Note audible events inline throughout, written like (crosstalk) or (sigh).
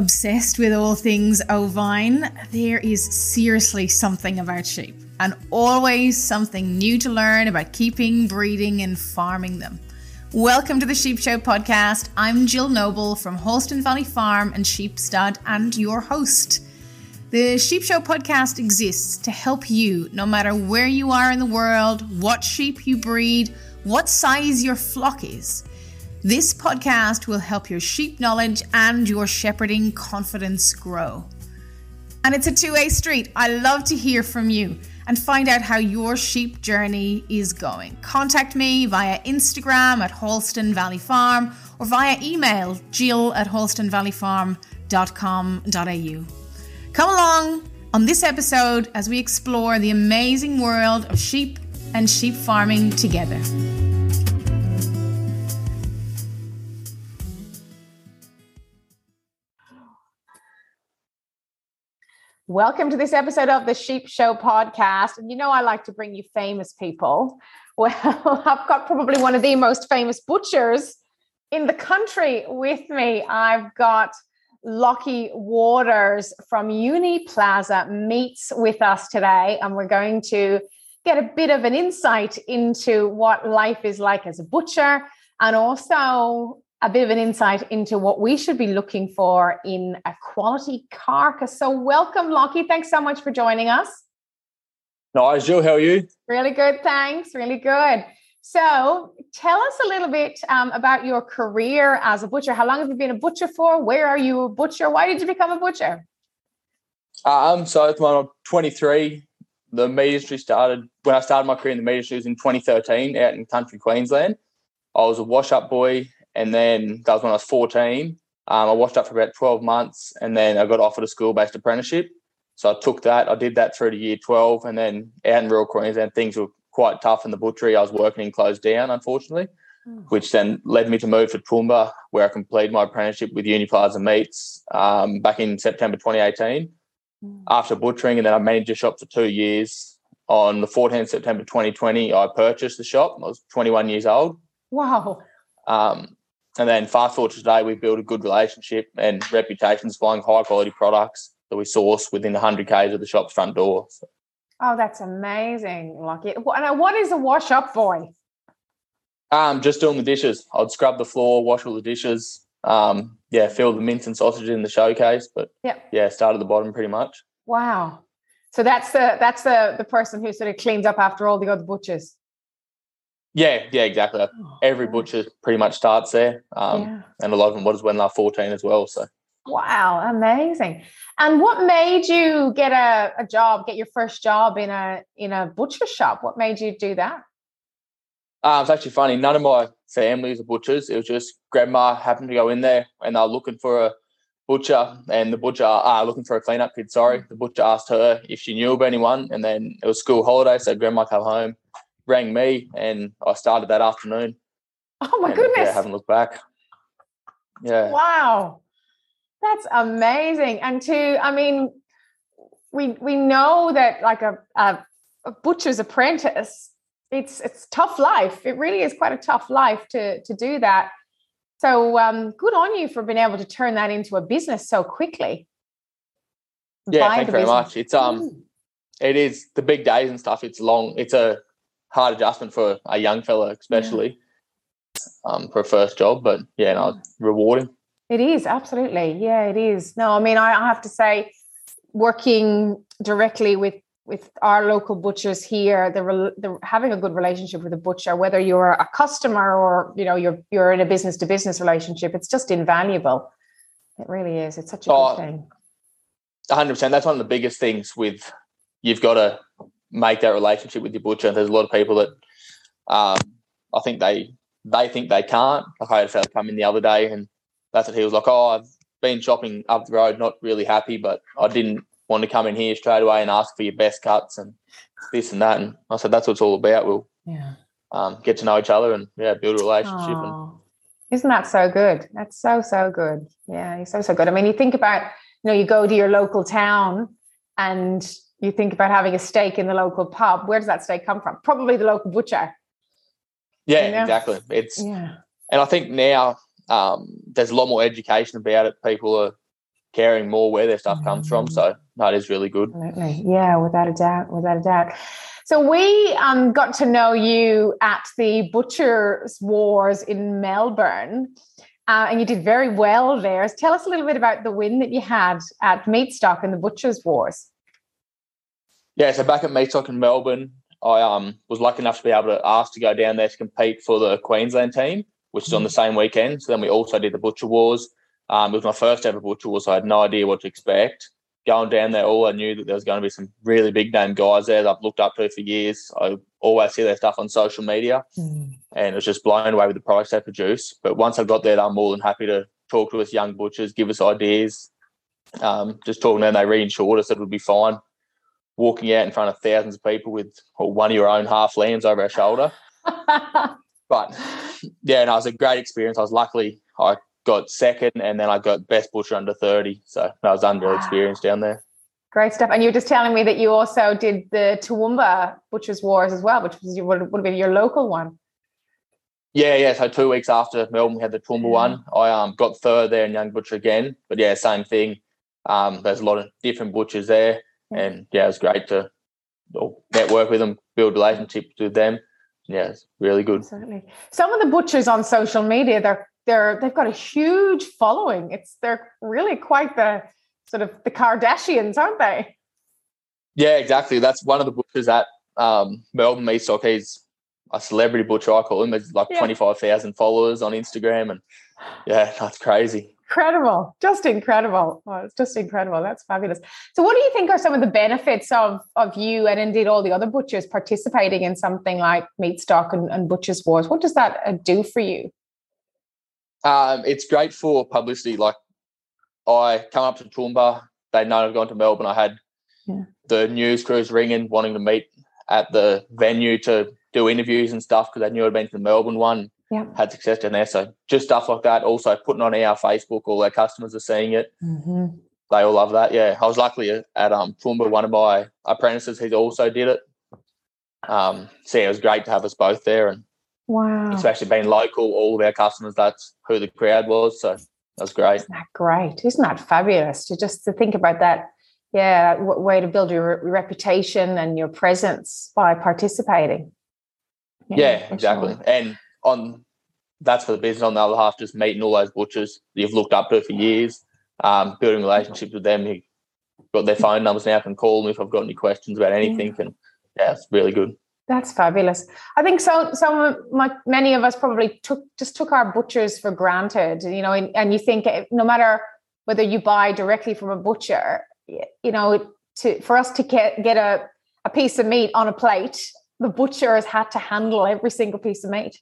obsessed with all things ovine, there is seriously something about sheep and always something new to learn about keeping, breeding, and farming them. Welcome to the Sheep Show podcast. I'm Jill Noble from Halston Valley Farm and Sheepstud and your host. The Sheep Show podcast exists to help you, no matter where you are in the world, what sheep you breed, what size your flock is. This podcast will help your sheep knowledge and your shepherding confidence grow. And it's a two way street. I love to hear from you and find out how your sheep journey is going. Contact me via Instagram at Halston Valley Farm or via email jill at halstonvalleyfarm.com.au. Come along on this episode as we explore the amazing world of sheep and sheep farming together. Welcome to this episode of the Sheep Show podcast. And you know, I like to bring you famous people. Well, (laughs) I've got probably one of the most famous butchers in the country with me. I've got Lochie Waters from Uniplaza Meats with us today, and we're going to get a bit of an insight into what life is like as a butcher and also a bit of an insight into what we should be looking for in a quality carcass. So, welcome, Lochie. Thanks so much for joining us. Nice, Jill. How are you? Really good. Thanks. Really good. So, tell us a little bit um, about your career as a butcher. How long have you been a butcher for? Where are you a butcher? Why did you become a butcher? Um, so at the moment, I'm 23. The meat industry started when I started my career in the meat industry was in 2013 out in country Queensland. I was a wash up boy and then that was when I was 14. Um, I washed up for about 12 months and then I got offered a school based apprenticeship. So I took that. I did that through to year 12. And then out in rural Queensland, things were quite tough in the butchery I was working in closed down, unfortunately, mm. which then led me to move to Toowoomba, where I completed my apprenticeship with Uniplaza Meats um, back in September 2018. Mm. After butchering, and then I managed a shop for two years. On the 14th September 2020, I purchased the shop. I was 21 years old. Wow. Um, and then fast forward to today, we built a good relationship and reputation supplying high quality products that we source within the 100 Ks of the shop's front door. So. Oh, that's amazing, Lochie. Now, what is a wash up boy? Um, just doing the dishes. I'd scrub the floor, wash all the dishes. Um, yeah, fill the mince and sausage in the showcase. But yeah, yeah, start at the bottom pretty much. Wow. So that's the that's the the person who sort of cleans up after all the other butchers. Yeah, yeah, exactly. Oh, Every butcher pretty much starts there, um, yeah. and a lot of them was when they're fourteen as well. So, wow, amazing! And what made you get a, a job, get your first job in a in a butcher shop? What made you do that? Uh, it's actually funny. None of my family are butchers. It was just grandma happened to go in there, and they were looking for a butcher, and the butcher uh, looking for a cleanup kid. Sorry, the butcher asked her if she knew of anyone, and then it was school holiday, so grandma came home rang me and I started that afternoon. Oh my and, goodness. Yeah, haven't looked back. Yeah. Wow. That's amazing. And to, I mean, we we know that like a, a, a butcher's apprentice, it's it's tough life. It really is quite a tough life to to do that. So um, good on you for being able to turn that into a business so quickly. Yeah, thank you very business. much. It's um, mm. it is the big days and stuff. It's long. It's a hard adjustment for a young fella, especially yeah. um, for a first job. But yeah, no, rewarding. It is absolutely, yeah, it is. No, I mean, I, I have to say, working directly with with our local butchers here, they're, they're having a good relationship with a butcher, whether you're a customer or you know you're you're in a business to business relationship, it's just invaluable. It really is. It's such a oh, good thing. 100. percent That's one of the biggest things with you've got to make that relationship with your butcher. There's a lot of people that um, I think they they think they can't. Like I had a fella come in the other day, and that's what he was like. Oh, I've been shopping up the road, not really happy, but I didn't want to come in here straight away and ask for your best cuts and this and that. And I said that's what it's all about. We'll yeah. um, get to know each other and yeah, build a relationship. And, isn't that so good? That's so so good. Yeah, it's so so good. I mean, you think about you know you go to your local town and you think about having a steak in the local pub, where does that steak come from? Probably the local butcher. Yeah, you know? exactly. It's yeah. and I think now um, there's a lot more education about it. People are caring more where their stuff comes from. Mm. So that is really good. Absolutely. Yeah, without a doubt, without a doubt. So we um, got to know you at the Butchers Wars in Melbourne. Uh, and you did very well there. Tell us a little bit about the win that you had at Meatstock in the Butchers Wars. Yeah, so back at Meatstock in Melbourne, I um, was lucky enough to be able to ask to go down there to compete for the Queensland team, which is on the mm. same weekend. So then we also did the Butcher Wars. Um, it was my first ever Butcher Wars, so I had no idea what to expect going down there, all I knew that there was going to be some really big name guys there that I've looked up to for years. I always see their stuff on social media, mm. and it was just blown away with the products they produce. But once I got there, I'm more than happy to talk to us young butchers, give us ideas. Um, just talking to them, they reassured us that it would be fine. Walking out in front of thousands of people with well, one of your own half lambs over our shoulder. (laughs) but yeah, no, it was a great experience. I was luckily I got second, and then I got best butcher under thirty. So I was under wow. experienced down there. Great stuff. And you were just telling me that you also did the Toowoomba Butchers Wars as well, which was your, would, would have been your local one. Yeah, yeah. So two weeks after Melbourne, we had the Toowoomba one. I um, got third there in Young Butcher again. But yeah, same thing. Um, there's a lot of different butchers there. And yeah, it was great to network with them, build relationships with them. Yeah, it's really good. Certainly. Some of the butchers on social media, they're they're they've got a huge following. It's they're really quite the sort of the Kardashians, aren't they? Yeah, exactly. That's one of the butchers at um, Melbourne Meatstock. He's a celebrity butcher. I call him. There's like yeah. twenty five thousand followers on Instagram, and yeah, that's crazy. Incredible, just incredible. Oh, it's just incredible. That's fabulous. So, what do you think are some of the benefits of of you and indeed all the other butchers participating in something like Meatstock and, and Butchers Wars? What does that uh, do for you? Um, it's great for publicity. Like I come up to Toowoomba, they know I've gone to Melbourne. I had yeah. the news crews ringing, wanting to meet at the venue to do interviews and stuff because they knew I'd been to the Melbourne one. Yeah. Had success down there. So just stuff like that. Also putting on our Facebook, all our customers are seeing it. Mm-hmm. They all love that. Yeah. I was lucky at um Toowoomba, one of my apprentices, he also did it. Um, so yeah, it was great to have us both there and Wow. Especially being local, all of our customers, that's who the crowd was. So that's great. Isn't that great? Isn't that fabulous? To just to think about that, yeah, way to build your reputation and your presence by participating. Yeah, yeah exactly. Sure. And on that's for the business. On the other half, just meeting all those butchers you've looked up to for years, um, building relationships with them. You got their phone numbers now, can call them if I've got any questions about anything. Yeah. And yeah, it's really good. That's fabulous. I think so. Some like many of us probably took just took our butchers for granted, you know. And, and you think eh, no matter whether you buy directly from a butcher, you know, to for us to get get a a piece of meat on a plate, the butcher has had to handle every single piece of meat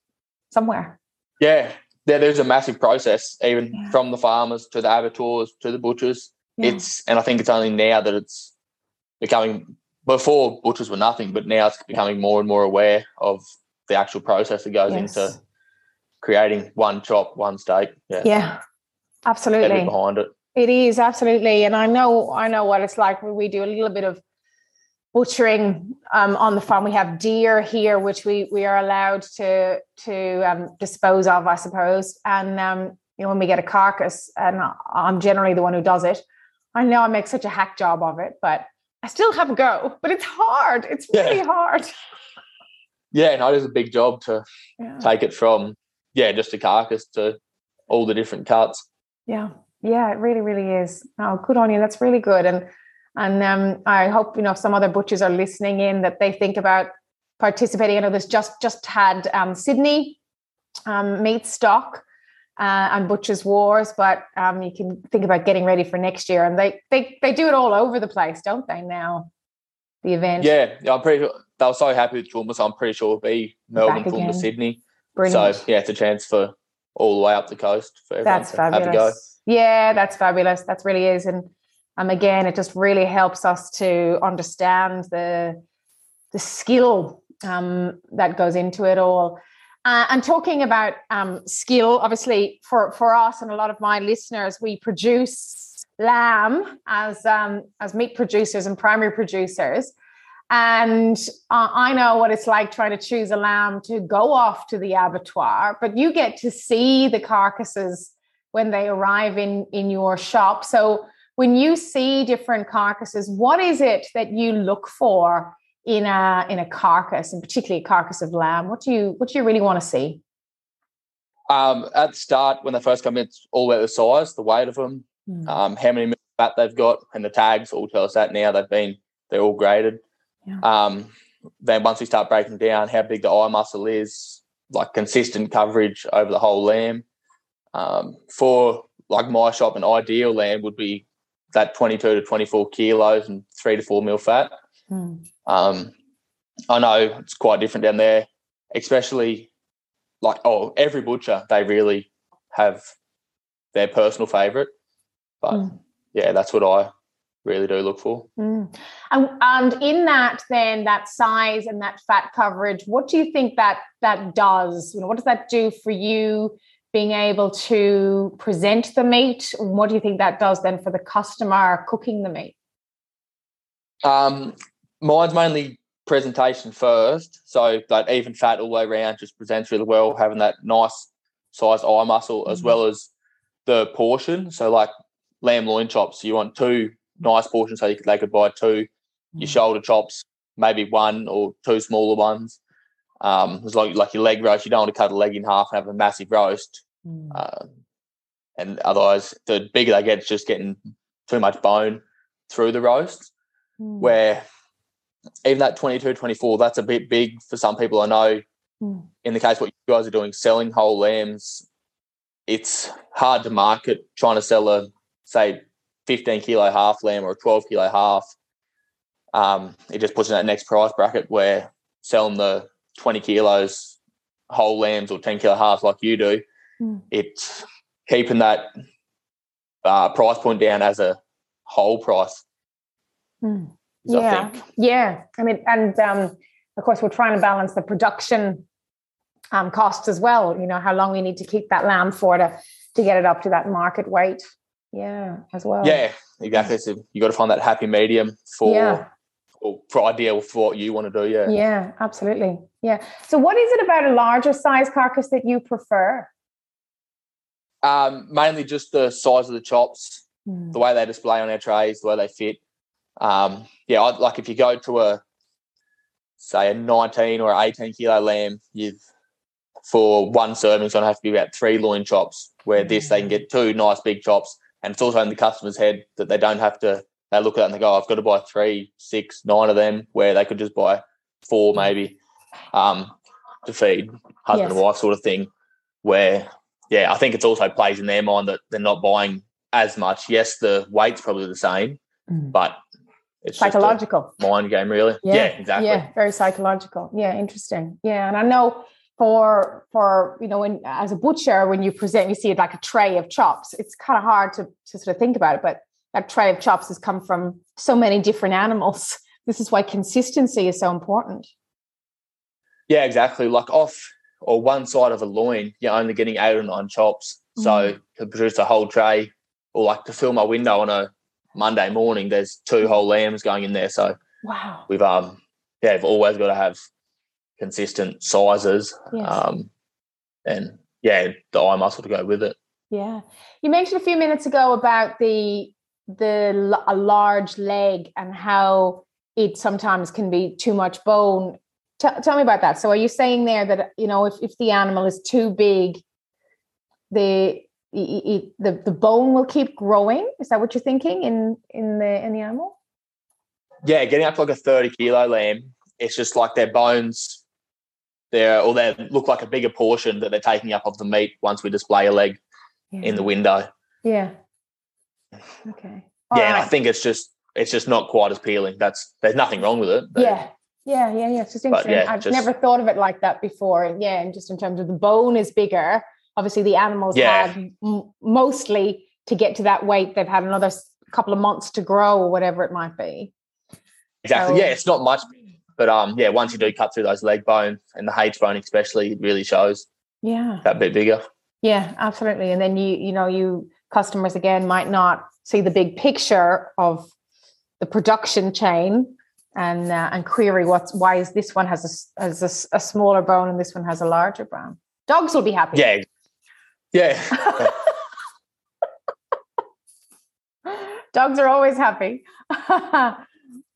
somewhere. Yeah, yeah. There's a massive process, even yeah. from the farmers to the abattoirs to the butchers. Yeah. It's and I think it's only now that it's becoming before butchers were nothing, but now it's becoming more and more aware of the actual process that goes yes. into creating one chop, one steak. Yeah, yeah absolutely. Behind it, it is absolutely, and I know I know what it's like. We do a little bit of butchering um, on the farm. We have deer here, which we we are allowed to to um, dispose of, I suppose. And um, you know, when we get a carcass, and I'm generally the one who does it. I know I make such a hack job of it, but I still have a go, but it's hard. It's really yeah. hard. Yeah, no, it is a big job to yeah. take it from yeah, just a carcass to all the different cuts. Yeah, yeah, it really, really is. Oh, good on you. That's really good. And and um, I hope you know some other butchers are listening in that they think about participating. I know there's just just had um, Sydney um, Meatstock uh, and Butchers Wars, but um, you can think about getting ready for next year. And they they they do it all over the place, don't they? Now, the event. Yeah, I'm pretty. Sure, they were so happy with Toowoomba, so I'm pretty sure it'll be Melbourne, Toowoomba, Sydney. Brilliant. So yeah, it's a chance for all the way up the coast for everyone that's to fabulous. have a go. Yeah, that's fabulous. That really is, and um, again, it just really helps us to understand the the skill um, that goes into it all. Uh, and talking about um, skill, obviously for, for us and a lot of my listeners, we produce lamb as um, as meat producers and primary producers. And uh, I know what it's like trying to choose a lamb to go off to the abattoir, but you get to see the carcasses when they arrive in in your shop. So when you see different carcasses, what is it that you look for in a in a carcass, and particularly a carcass of lamb? What do you what do you really want to see? Um, at the start, when they first come in, it's all about the size, the weight of them, mm. um, how many fat they've got, and the tags all tell us that now. They've been they're all graded. Yeah. Um, then once we start breaking down how big the eye muscle is, like consistent coverage over the whole lamb. Um, for like my shop, an ideal lamb would be that 22 to 24 kilos and three to four mil fat. Mm. Um, I know it's quite different down there, especially like, oh, every butcher, they really have their personal favorite. But mm. yeah, that's what I really do look for. Mm. And, and in that, then that size and that fat coverage, what do you think that that does? You know, what does that do for you? Being able to present the meat, what do you think that does then for the customer cooking the meat? Um, mine's mainly presentation first, so that even fat all the way around just presents really well, having that nice sized eye muscle mm-hmm. as well as the portion. So like lamb loin chops, you want two nice portions so you could, they could buy two. Your mm. shoulder chops, maybe one or two smaller ones. Um, it's like like your leg roast. You don't want to cut a leg in half and have a massive roast. Mm. Um, and otherwise, the bigger they get, it's just getting too much bone through the roast. Mm. Where even that 22, 24, that's a bit big for some people. I know. Mm. In the case what you guys are doing, selling whole lambs, it's hard to market trying to sell a say 15 kilo half lamb or a 12 kilo half, um, it just puts in that next price bracket where selling the 20 kilos whole lambs or 10 kilo halves like you do, mm. it's keeping that uh, price point down as a whole price. Mm. Yeah, I yeah. I mean, and um, of course, we're trying to balance the production um, costs as well. You know, how long we need to keep that lamb for to to get it up to that market weight yeah as well yeah exactly so you got to find that happy medium for yeah. Or for ideal for what you want to do yeah yeah absolutely yeah so what is it about a larger size carcass that you prefer um mainly just the size of the chops mm. the way they display on our trays the way they fit um yeah I'd, like if you go to a say a 19 or 18 kilo lamb you've for one serving it's going to have to be about three loin chops where mm. this they can get two nice big chops and it's also in the customer's head that they don't have to. They look at it and they go, "I've got to buy three, six, nine of them," where they could just buy four maybe um, to feed husband yes. and wife sort of thing. Where, yeah, I think it's also plays in their mind that they're not buying as much. Yes, the weight's probably the same, mm. but it's psychological mind game, really. Yeah, yeah, exactly. Yeah, very psychological. Yeah, interesting. Yeah, and I know for for you know when as a butcher when you present you see it like a tray of chops it's kind of hard to, to sort of think about it but that tray of chops has come from so many different animals (laughs) this is why consistency is so important yeah exactly like off or one side of a loin you're only getting eight or nine chops mm. so to produce a whole tray or like to fill my window on a monday morning there's two whole lambs going in there so wow we've um yeah we've always got to have consistent sizes. Yes. Um, and yeah, the eye muscle to go with it. Yeah, you mentioned a few minutes ago about the the a large leg and how it sometimes can be too much bone. T- tell me about that. So, are you saying there that you know if if the animal is too big, the it, the the bone will keep growing? Is that what you're thinking in in the in the animal? Yeah, getting up to like a thirty kilo lamb, it's just like their bones they're or they look like a bigger portion that they're taking up of the meat once we display a leg yeah. in the window. Yeah. Okay. All yeah, right. I think it's just it's just not quite as appealing. That's there's nothing wrong with it. Yeah. Yeah, yeah, yeah. It's just interesting. Yeah, I've just, never thought of it like that before. And yeah, and just in terms of the bone is bigger. Obviously, the animals yeah. have m- mostly to get to that weight. They've had another couple of months to grow or whatever it might be. Exactly. So, yeah, it's not much but um, yeah, once you do cut through those leg bone and the H bone especially, it really shows. Yeah, that bit bigger. Yeah, absolutely. And then you you know you customers again might not see the big picture of the production chain and uh, and query what's why is this one has a has a, a, smaller bone and this one has a larger bone. Dogs will be happy. Yeah, yeah. (laughs) Dogs are always happy. (laughs)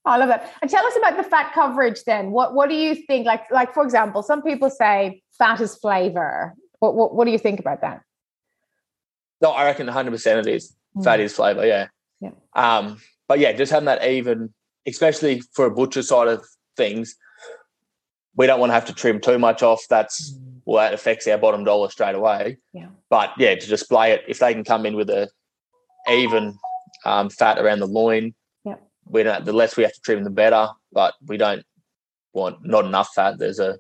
I love that. And tell us about the fat coverage then. What what do you think? Like like for example, some people say fat is flavor. What what, what do you think about that? No, I reckon 100 percent it is. Mm. Fat is flavor, yeah. Yeah. Um, but yeah, just having that even, especially for a butcher side of things, we don't want to have to trim too much off. That's mm. well, that affects our bottom dollar straight away. Yeah. But yeah, to display it, if they can come in with a even um, fat around the loin, yeah. we don't, the less we have to trim, the better. But we don't want not enough fat. There's a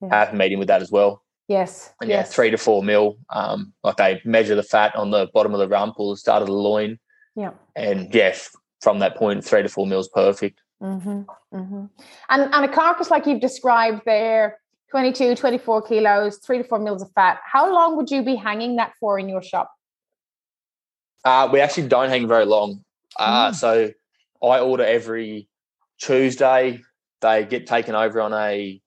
yeah. half medium with that as well. Yes. And yeah, yes. three to four mil. Um, like they measure the fat on the bottom of the rump or the start of the loin. Yeah. And yeah, from that point, three to four mil is perfect. Mm-hmm. Mm-hmm. And and a carcass like you've described there, 22, 24 kilos, three to four mils of fat. How long would you be hanging that for in your shop? Uh, we actually don't hang very long. Uh, mm. So I order every Tuesday. They get taken over on a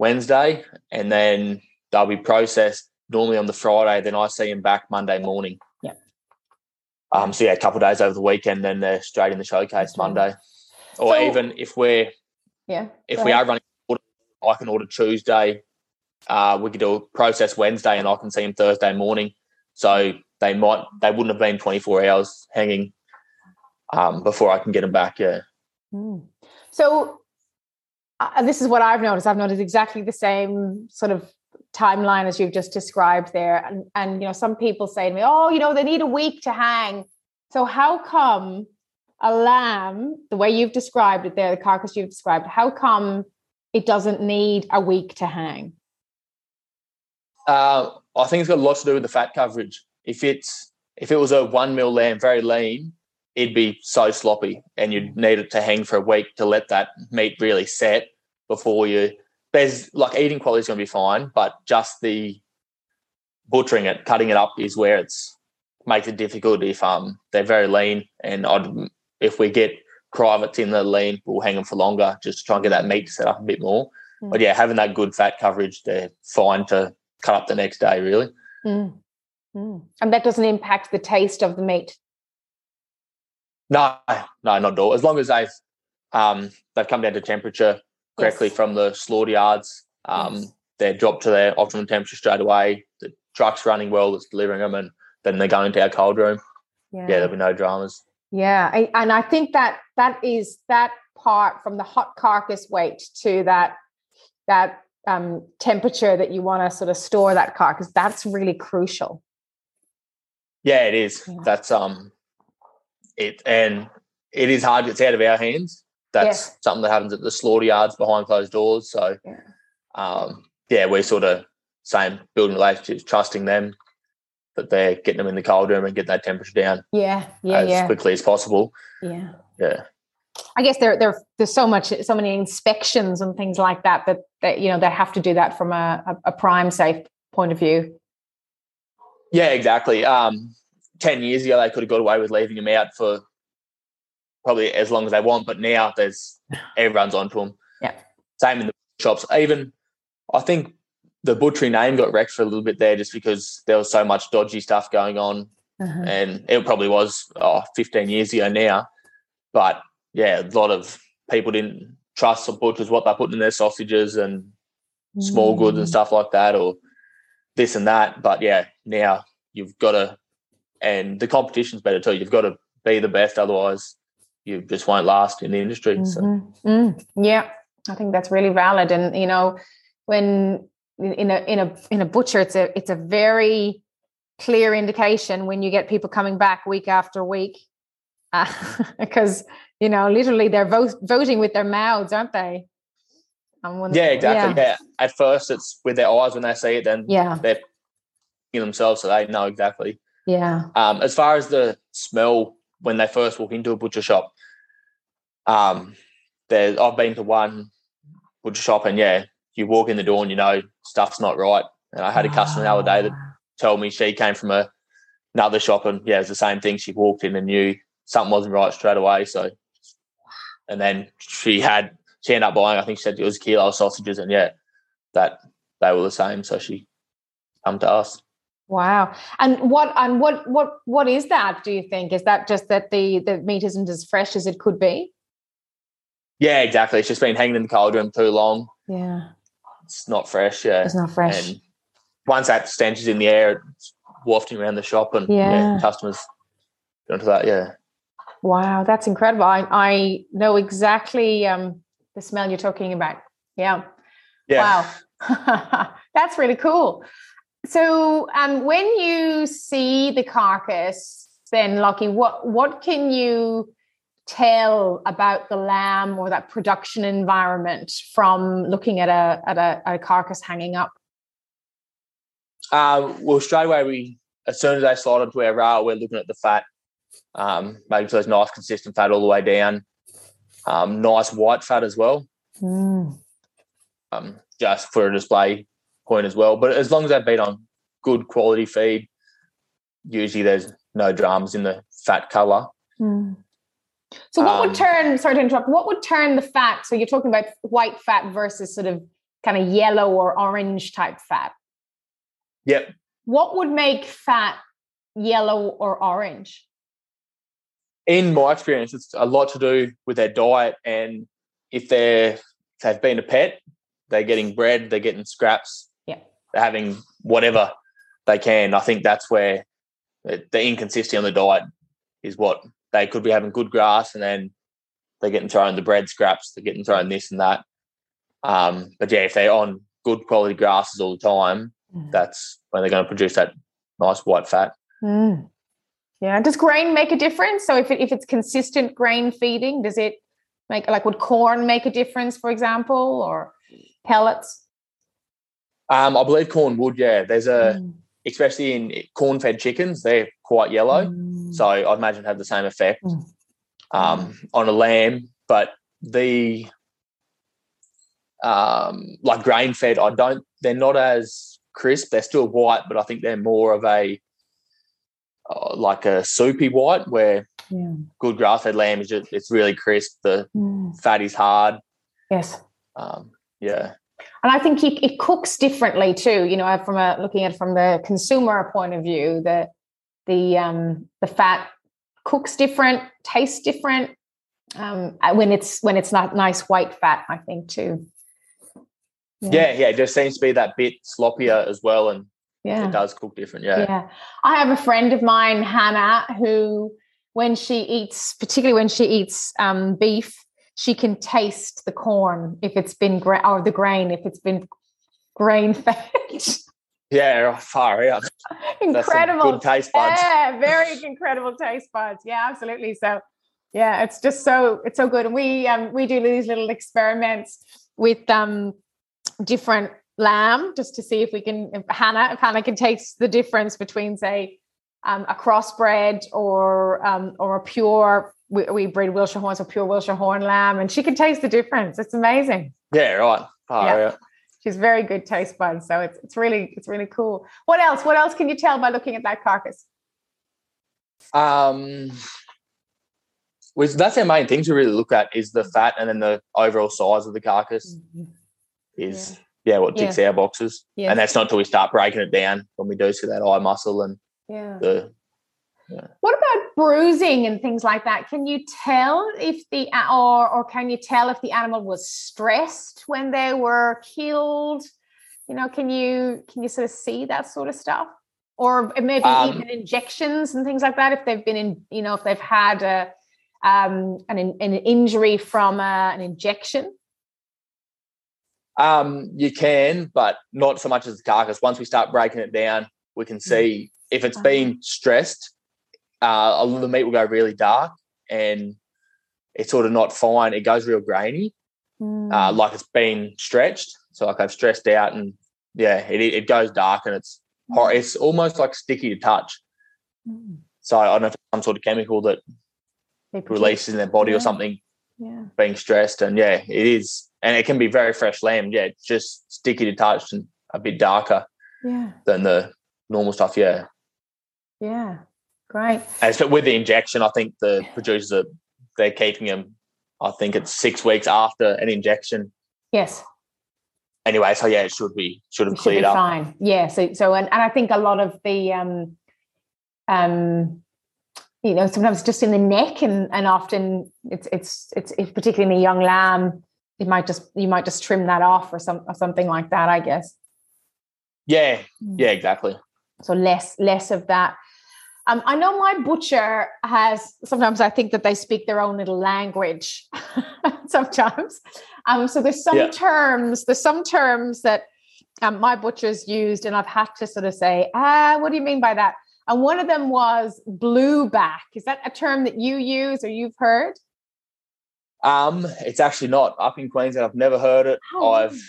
Wednesday, and then they'll be processed normally on the Friday. Then I see them back Monday morning. Yeah. Um. So yeah, a couple of days over the weekend, then they're straight in the showcase Monday. Or so, even if we're yeah, if we are running, I can order Tuesday. Uh, we could do a process Wednesday, and I can see them Thursday morning. So they might they wouldn't have been twenty four hours hanging um, before I can get them back. Yeah. Mm. So uh, this is what I've noticed. I've noticed exactly the same sort of timeline as you've just described there. And and you know, some people say to me, "Oh, you know, they need a week to hang." So how come a lamb, the way you've described it there, the carcass you've described, how come it doesn't need a week to hang? Uh, I think it's got a lot to do with the fat coverage. If it's if it was a one mil lamb, very lean, it'd be so sloppy and you'd need it to hang for a week to let that meat really set before you there's like eating quality is going to be fine but just the butchering it cutting it up is where it's makes it difficult if um they're very lean and I'd if we get privates in the lean we'll hang them for longer just to try and get that meat set up a bit more mm. but yeah having that good fat coverage they're fine to cut up the next day really mm. Mm. and that doesn't impact the taste of the meat no, no, not at all. As long as they've um, they've come down to temperature correctly yes. from the slaughter yards, um, yes. they're dropped to their optimum temperature straight away. The truck's running well that's delivering them, and then they're going to our cold room. Yeah, yeah there'll be no dramas. Yeah, I, and I think that that is that part from the hot carcass weight to that that um, temperature that you want to sort of store that carcass. That's really crucial. Yeah, it is. Yeah. That's um it and it is hard. It's out of our hands. That's yeah. something that happens at the slaughter yards behind closed doors. So, yeah, um, yeah we're sort of same building relationships, trusting them that they're getting them in the cold room and getting that temperature down. Yeah, yeah, as yeah. quickly as possible. Yeah, yeah. I guess there, there, there's so much, so many inspections and things like that that that you know they have to do that from a, a, PrimeSafe point of view. Yeah, exactly. Um, 10 years ago, they could have got away with leaving him out for probably as long as they want. But now there's (sighs) everyone's onto him. Yeah. Same in the shops. Even I think the butchery name got wrecked for a little bit there just because there was so much dodgy stuff going on. Uh-huh. And it probably was oh, 15 years ago now. But yeah, a lot of people didn't trust the butchers what they put in their sausages and small goods and mm. stuff like that or this and that. But yeah, now you've got to and the competition's better too. You've got to be the best, otherwise you just won't last in the industry. Mm-hmm. So. Mm. Yeah, I think that's really valid. And you know, when in a in a in a butcher, it's a it's a very clear indication when you get people coming back week after week, uh, (laughs) because you know literally they're vote, voting with their mouths, aren't they? yeah, exactly. Yeah. yeah. At first, it's with their eyes when they see it. Then yeah, they're themselves, so they know exactly yeah. Um, as far as the smell when they first walk into a butcher shop, um, there I've been to one butcher shop and yeah, you walk in the door and you know stuff's not right. And I had a customer the other day that ah. told me she came from a, another shop and yeah, it was the same thing. She walked in and knew something wasn't right straight away. So, and then she had she ended up buying. I think she said it was a kilo of sausages, and yeah, that they were the same. So she come to us. Wow. And what and what what what is that? Do you think is that just that the the meat isn't as fresh as it could be? Yeah, exactly. It's just been hanging in the cold room too long. Yeah. It's not fresh. Yeah, It's not fresh. And once that stench is in the air, it's wafting around the shop, and Yeah. yeah, customers go into that. Yeah, Wow, that's incredible. I, I know exactly um, the smell you're talking about. Yeah. yeah. Wow. (laughs) that's really cool. So um, when you see the carcass, then Lochie, what what can you tell about the lamb or that production environment from looking at a at a, a carcass hanging up? Uh, well, straight away, we as soon as they slide onto our rail, we're looking at the fat, um, making sure there's nice, consistent fat all the way down. Um, nice white fat as well, Mm. um, just for a display point as well. But as long as they've been on good quality feed, usually there's no dramas in the fat colour. Mm. So what would Um, turn sorry to interrupt, what would turn the fat? So you're talking about white fat versus sort of kind of yellow or orange type fat. Yep. What would make fat yellow or orange? in my experience, it's a lot to do with their diet and if they're if they've been a pet, they're getting bread, they're getting scraps, Yeah. they're having whatever they can. I think that's where the inconsistency on the diet is what they could be having good grass and then they're getting thrown the bread scraps, they're getting thrown this and that. Um, but yeah, if they're on good quality grasses all the time, that's when they're going to produce that nice white fat. Mm. Yeah. Does grain make a difference? So if it, if it's consistent grain feeding, does it make like would corn make a difference, for example, or pellets? Um, I believe corn would, yeah. There's a Mm. Especially in corn-fed chickens, they're quite yellow. Mm. So I'd imagine have the same effect Mm. um, on a lamb. But the um, like grain-fed, I don't. They're not as crisp. They're still white, but I think they're more of a uh, like a soupy white, where yeah. good grass-fed lamb is just it's really crisp. The Mm. fat is hard. Yes. Um, yeah, And I think it, it cooks differently too. You know, from a looking at it from the consumer point of view, the the um, the fat cooks different, tastes different um, uh, when it's when it's not nice white fat. I think too. yeah, yeah. It just seems to be that bit sloppier as well, and yeah. it does cook different. Yeah. Yeah. I have a friend of mine, Hannah, who, when she eats, particularly when she eats um, beef, she can taste the corn if it's been gra- or the grain if it's been grain fed. (laughs) Yeah, far out. Incredible good taste buds. Yeah, very incredible taste buds. Yeah, absolutely. So, yeah, it's just so it's so good. And we um we do these little experiments with um different lamb just to see if we can if Hannah if Hannah can taste the difference between say um, a crossbred or um or a pure we, we breed Wiltshire horns or pure Wiltshire horn lamb and she can taste the difference. It's amazing. Yeah, right. Far Yeah. out. She's very good taste buds. So it's it's really it's really cool. What else? What else can you tell by looking at that carcass? Um, which that's our main thing to really look at is the fat and then the overall size of the carcass is yeah, what ticks our boxes. And that's not till we start breaking it down when we do see that eye muscle and Yeah. the What about bruising and things like that? Can you tell if the or or can you tell if the animal was stressed when they were killed? You know, can you can you sort of see that sort of stuff? Or maybe Um, even injections and things like that. If they've been in, you know, if they've had a um, an an injury from a, an injection. um you can, but not so much as the carcass. Once we start breaking it down, we can see if it's Ah. been stressed, uh a lot of the meat will go really dark and it's sort of not fine. It goes real grainy. uh, Mm. like it's been stretched. So like I've stressed out, and yeah, it it goes dark and it's hor- it's almost like sticky to touch. Mm. So I don't know if it's some sort of chemical that releases in their body Yeah. or something Yeah. being stressed, and yeah, it is, and it can be very fresh lamb. Yeah, it's just sticky to touch and a bit darker Yeah. than the normal stuff. Yeah, Yeah. Great. and so with the injection, I think the producers are they're keeping them. I think it's six weeks after an injection Yes. anyway, so yeah, it should be should have It should cleared be up. fine. Yeah. So so and, and I think a lot of the um um you know sometimes just in the neck and and often it's it's it's, it's particularly in a young lamb you might just you might just trim that off or some or something like that I guess. Yeah, yeah, exactly. So less less of that. Um, I know my butcher has sometimes I think that they speak their own little language (laughs) sometimes. Um, so there's some Yeah. terms, there's some terms that um, my butcher's used, and I've had to sort of say, ah, what do you mean by that? And one of them was blue back. Is that a term that you use or you've heard? Um, it's actually not up in Queensland. I've never heard it. Oh, I've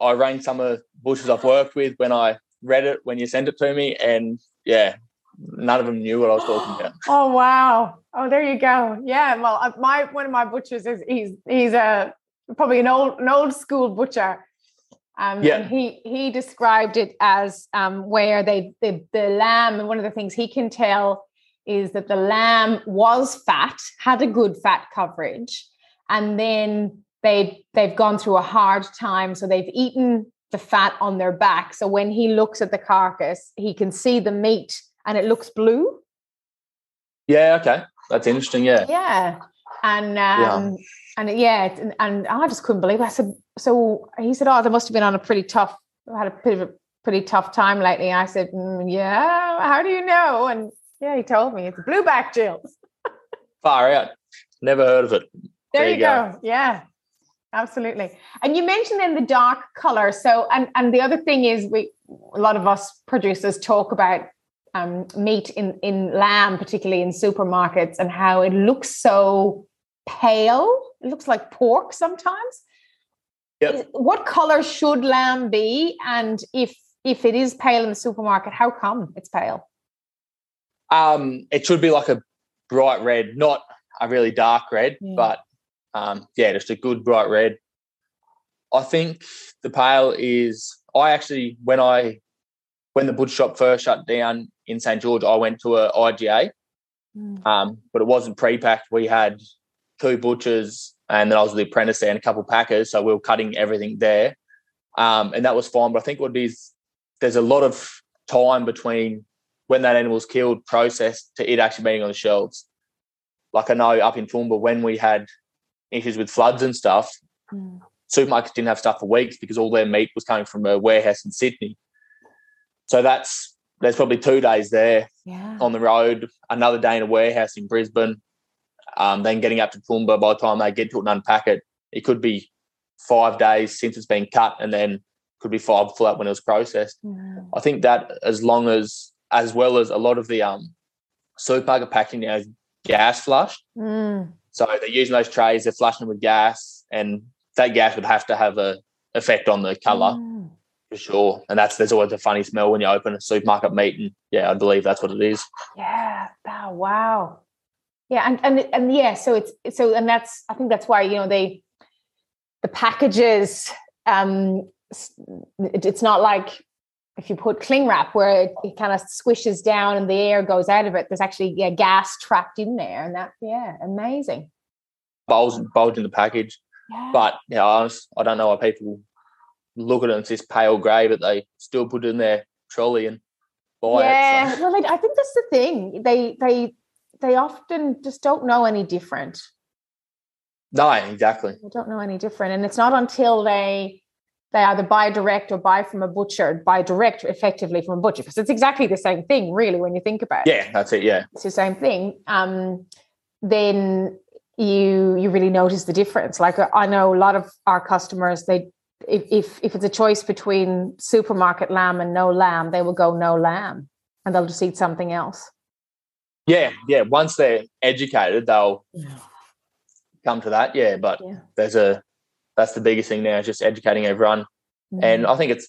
I rang some of the bushers I've worked with when I read it when you sent it to me, and yeah, none of them knew what I was talking about. (gasps) Oh wow! Oh, there you go. Yeah. Well, uh, my one of my butchers is he's he's a probably an old an old school butcher. Um, Yeah. and he he described it as um, where they the the lamb and one of the things he can tell is that the lamb was fat, had a good fat coverage, and then they they've gone through a hard time, so they've eaten the fat on their back. So when he looks at the carcass, he can see the meat and it looks blue. Yeah, okay, that's interesting. Yeah, Yeah. And um and yeah, and, and I just couldn't believe it. I said, so he said, Oh, they must have been on a pretty tough had a bit of a pretty tough time lately. I said, "Mm, Yeah, how do you know? And yeah, he told me it's blueback Jill. (laughs) far out. Never heard of it. There, There you you go. go. Yeah. Absolutely. And you mentioned in the dark color. So and and the other thing is we a lot of us producers talk about um, meat in in lamb, particularly in supermarkets, and how it looks so pale. It looks like pork sometimes. Yep. What color should lamb be? And if if it is pale in the supermarket, how come it's pale? Um, it should be like a bright red, not a really dark red, Yeah. but um, yeah, just a good bright red. I think the pale is. I actually, when I when the butcher shop first shut down in St George, I went to a IGA, um, but it wasn't pre-packed. We had two butchers, and then I was the apprentice there, and a couple packers, so we were cutting everything there, um, and that was fine. But I think what it is, there's a lot of time between when that animal's killed, processed to it actually being on the shelves. Like I know up in Toowoomba, when we had issues with floods and stuff, Mm. supermarkets didn't have stuff for weeks because all their meat was coming from a warehouse in Sydney. So that's there's probably two days there Yeah. on the road, another day in a warehouse in Brisbane, um, then getting up to Toowoomba. By the time they get to it and unpack it, it could be five days since it's been cut, and then could be five full up when it was processed. I think that as long as, as well as a lot of the um, supermarket packaging now is gas flushed, Mm. so they're using those trays, they're flushing with gas, and that gas would have to have a effect on the colour Mm. For sure. And that's there's always a funny smell when you open a supermarket meat, and yeah, I believe that's what it is. Yeah. Oh, wow. Yeah, and and and yeah, so it's so and that's I think that's why you know they the packages um it- it's not like if you put cling wrap where it, it kind of squishes down and the air goes out of it there's actually yeah, gas trapped in there and that yeah amazing Bulge, bulge in the package, yeah. but yeah, I, honest, I don't know why people look at it and it's this pale grey, but they still put it in their trolley and buy yeah it. So. well I, I think that's the thing they they they often just don't know any different No, exactly. They don't know any different. And it's not until they they either buy direct or buy from a butcher, buy direct effectively from a butcher, because it's exactly the same thing, really, when you think about it. Yeah, that's it. Yeah, It's the same thing. Um, then you you really notice the difference. Like I know a lot of our customers, they if if, if it's a choice between supermarket lamb and no lamb, they will go no lamb and they'll just eat something else. yeah, yeah. Once they're educated, they'll come to that. Yeah, but Yeah. there's a that's the biggest thing now is just educating everyone, mm-hmm. and I think it's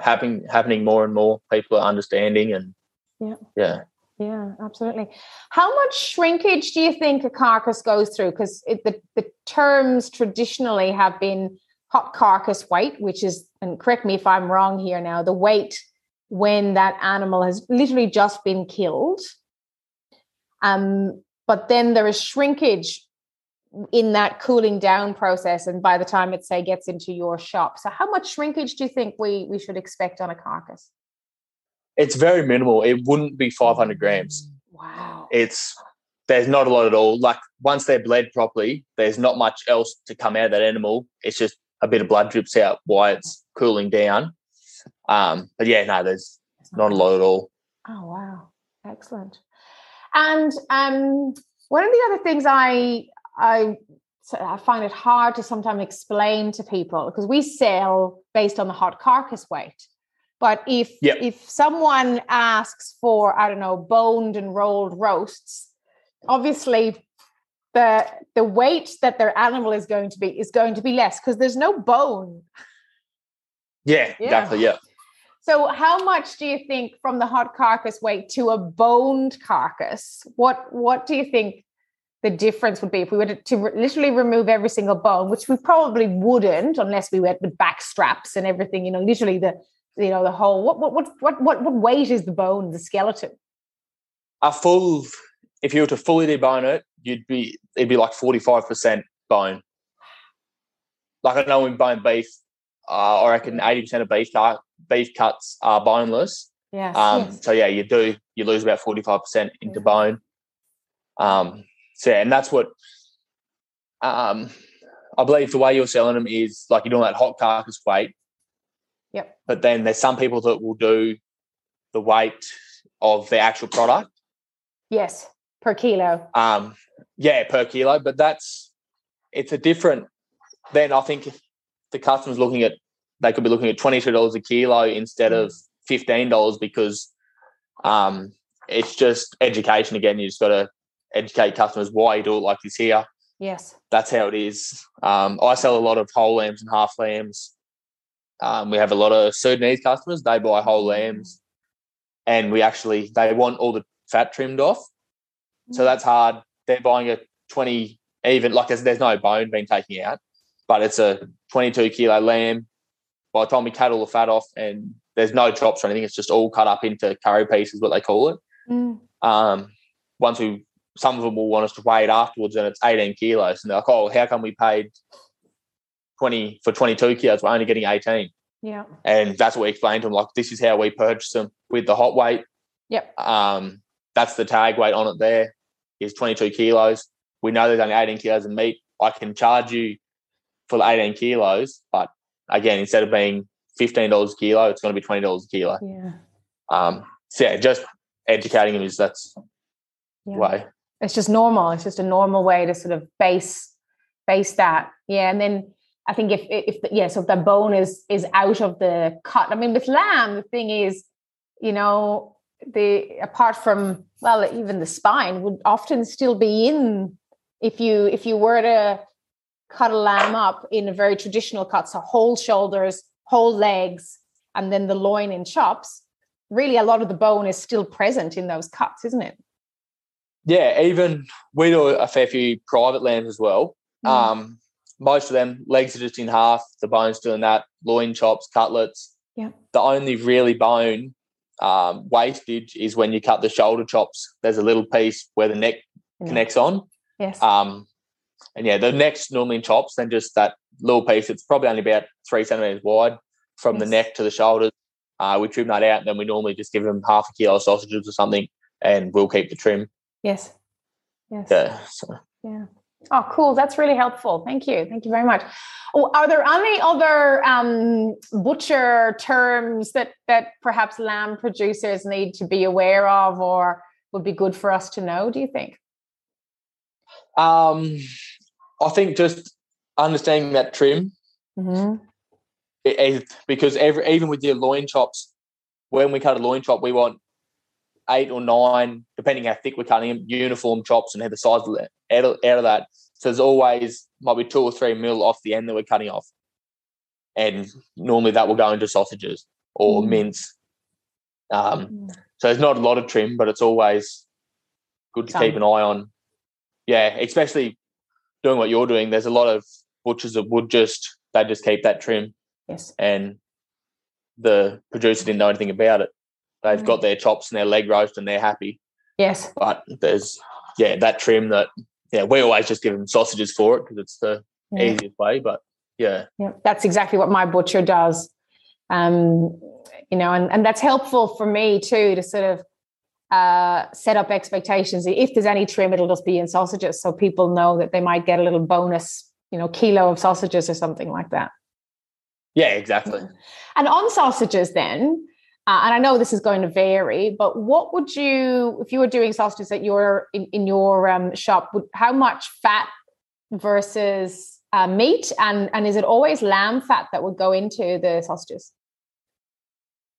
happening happening more and more. People are understanding, and Yeah. yeah. Yeah, absolutely. How much shrinkage do you think a carcass goes through? Because the, the terms traditionally have been hot carcass weight, which is, and correct me if I'm wrong here now, the weight when that animal has literally just been killed. Um, but then there is shrinkage in that cooling down process and by the time it say gets into your shop. So how much shrinkage do you think we we should expect on a carcass? It's very minimal. It wouldn't be 500 grams. Wow. It's there's not a lot at all. Like once they're bled properly there's not much else to come out of that animal. It's just a bit of blood drips out why it's cooling down um but yeah no there's not a lot at all oh wow excellent and um one of the other things i I I find it hard to sometimes explain to people because we sell based on the hot carcass weight. But if yep. if someone asks for I don't know boned and rolled roasts, obviously the the weight that their animal is going to be is going to be less because there's no bone. Yeah, yeah, exactly. Yeah. So, how much do you think from the hot carcass weight to a boned carcass? What what do you think the difference would be if we were to, to re- literally remove every single bone, which we probably wouldn't unless we went with back straps and everything. You know, literally the you know the whole what what what what what, what weight is the bone, the skeleton? A full, if you were to fully debone it, you'd be it'd be like forty five percent bone. Like I know in bone beef, uh, I reckon eighty percent of beef cut, beef cuts are boneless. Yes, um, yes. So yeah, you do you lose about forty five percent into yeah. bone. Um, so and that's what um, I believe the way you're selling them is like you're doing that hot carcass weight. Yep. But then there's some people that will do the weight of the actual product. Yes, per kilo. Um, yeah, per kilo. But that's it's a different. Then I think the customer's looking at, they could be looking at twenty two dollars a kilo instead of fifteen dollars because um, it's just education again. You just got to educate customers why you do it like this here. Yes. That's how it is. Um, I sell a lot of whole lambs and half lambs. Um, we have a lot of Sudanese customers. They buy whole lambs, and we actually they want all the fat trimmed off. So that's hard. They're buying a twenty, even like there's no bone being taken out, but it's a twenty-two kilo lamb. By the time we cut all the fat off, and there's no chops or anything, it's just all cut up into curry pieces, what they call it. Mm. Um, once we some of them will want us to weigh it afterwards and it's 18 kilos. And they're like, oh, how come we paid 20 for 22 kilos? We're only getting 18. Yeah. And that's what we explained to them. Like, this is how we purchase them with the hot weight. Yep. Um, that's the tag weight on it there is 22 kilos. We know there's only 18 kilos of meat. I can charge you for the 18 kilos, but again, instead of being $15 a kilo, it's going to be $20 a kilo. Yeah. Um, so yeah, just educating them is that's yeah. way it's just normal it's just a normal way to sort of base base that yeah and then i think if if the, yeah so if the bone is is out of the cut i mean with lamb the thing is you know the apart from well even the spine would often still be in if you if you were to cut a lamb up in a very traditional cut so whole shoulders whole legs and then the loin in chops really a lot of the bone is still present in those cuts isn't it yeah, even we do a fair few private lambs as well. Mm. Um, most of them legs are just in half, the bones doing that, loin chops, cutlets. Yeah. The only really bone um, wastage is when you cut the shoulder chops. There's a little piece where the neck connects on. Yes. Um, and yeah, the neck's normally in chops, then just that little piece. It's probably only about three centimeters wide from yes. the neck to the shoulders. Uh, we trim that out, and then we normally just give them half a kilo of sausages or something, and we'll keep the trim. Yes. Yes. Yeah. So. Yeah. Oh, cool. That's really helpful. Thank you. Thank you very much. Oh, are there any other um, butcher terms that that perhaps lamb producers need to be aware of, or would be good for us to know? Do you think? Um, I think just understanding that trim, mm-hmm. it, it, because every even with your loin chops, when we cut a loin chop, we want eight or nine, depending how thick we're cutting them, uniform chops and have the size out, of, out of that. So there's always might be two or three mil off the end that we're cutting off. And normally that will go into sausages or mm. mince. Um, mm. So there's not a lot of trim, but it's always good to Some. keep an eye on. Yeah, especially doing what you're doing. There's a lot of butchers that would just they just keep that trim. Yes. And the producer didn't know anything about it. They've got their chops and their leg roast and they're happy. Yes. But there's yeah, that trim that yeah, we always just give them sausages for it because it's the yeah. easiest way. But yeah, yeah, that's exactly what my butcher does. Um, you know, and and that's helpful for me too to sort of uh, set up expectations. If there's any trim, it'll just be in sausages, so people know that they might get a little bonus, you know, kilo of sausages or something like that. Yeah, exactly. And on sausages, then, uh, and I know this is going to vary, but what would you, if you were doing sausages at your in, in your um, shop, would, how much fat versus uh, meat, and and is it always lamb fat that would go into the sausages?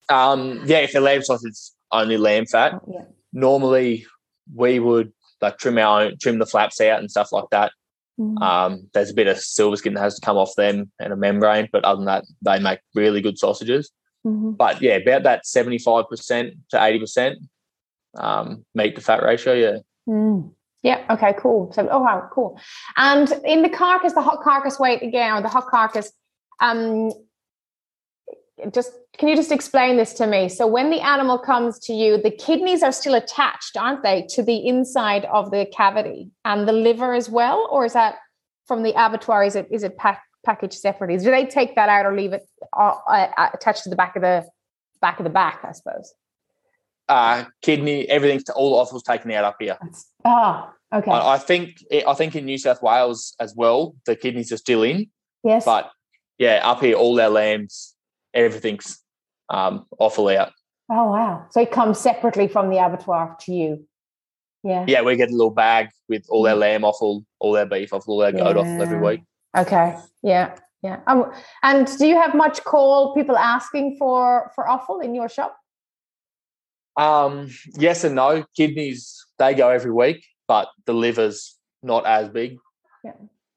Um, yeah, if the lamb sausage, only lamb fat. Oh, yeah. Normally, we would like trim our own, trim the flaps out and stuff like that. Mm-hmm. Um, there's a bit of silver skin that has to come off them and a membrane, but other than that, they make really good sausages. Mm-hmm. But yeah, about that 75% to 80% um, meat to fat ratio. Yeah. Mm. Yeah. Okay. Cool. So, oh wow, cool. And in the carcass, the hot carcass weight again, or the hot carcass, um, just can you just explain this to me? So when the animal comes to you, the kidneys are still attached, aren't they, to the inside of the cavity and the liver as well, or is that from the abattoir? Is it is it pack, packaged separately? Do they take that out or leave it uh, uh, attached to the back of the back of the back? I suppose. Uh, kidney, everything's all the offal's taken out up here. Ah, oh, okay. I, I think I think in New South Wales as well, the kidneys are still in. Yes. But yeah, up here, all our lambs everything's um, offal out. Oh wow! So it comes separately from the abattoir to you. Yeah. Yeah, we get a little bag with all our mm. lamb offal, all our beef offal, all our goat offal every week. Okay. Yeah. Yeah. Um, and do you have much call people asking for for offal in your shop? Um, yes and no. Kidneys they go every week, but the liver's not as big. Yeah.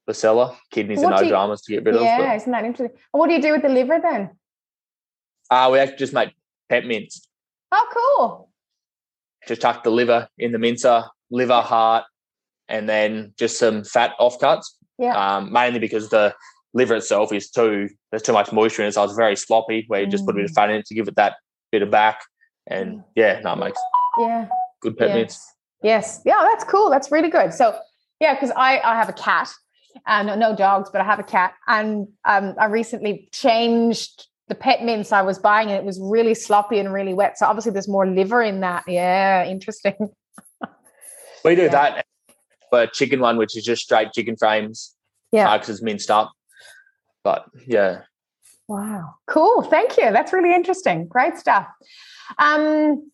The seller kidneys what are no you, dramas to get rid yeah, of. Yeah, isn't that interesting? And what do you do with the liver then? Uh, we actually just make pet mince. Oh, cool. Just chuck the liver in the mincer, liver, heart, and then just some fat offcuts. Yeah. Um, mainly because the liver itself is too there's too much moisture in it, so it's very sloppy. Where you mm. just put a bit of mm. fat in it to give it that bit of back, and mm. yeah, no, it makes yeah good pet yes. Yes, yeah, that's cool. That's really good. So yeah, because I I have a cat. Uh, no, no dogs, but I have a cat, and um, I recently changed the pet mince I was buying, and it was really sloppy and really wet. So obviously, there's more liver in that. Yeah, interesting. we do (laughs) yeah. that for chicken one, which is just straight chicken frames. Yeah, carcasses minced up. But yeah. Wow. Cool. Thank you. That's really interesting. Great stuff. Um,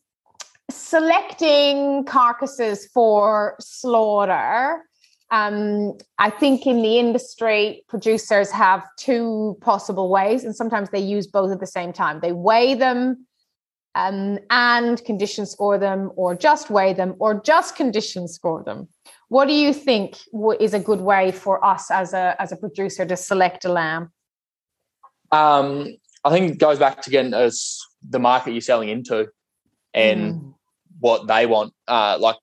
selecting carcasses for slaughter um, I think in the industry, producers have two possible ways, and sometimes they use both at the same time. They weigh them um, and condition score them, or just weigh them, or just condition score them. What do you think is a good way for us as a as a producer to select a lamb? Um, I think it goes back to again as the market you're selling into, and mm. what they want. Uh, like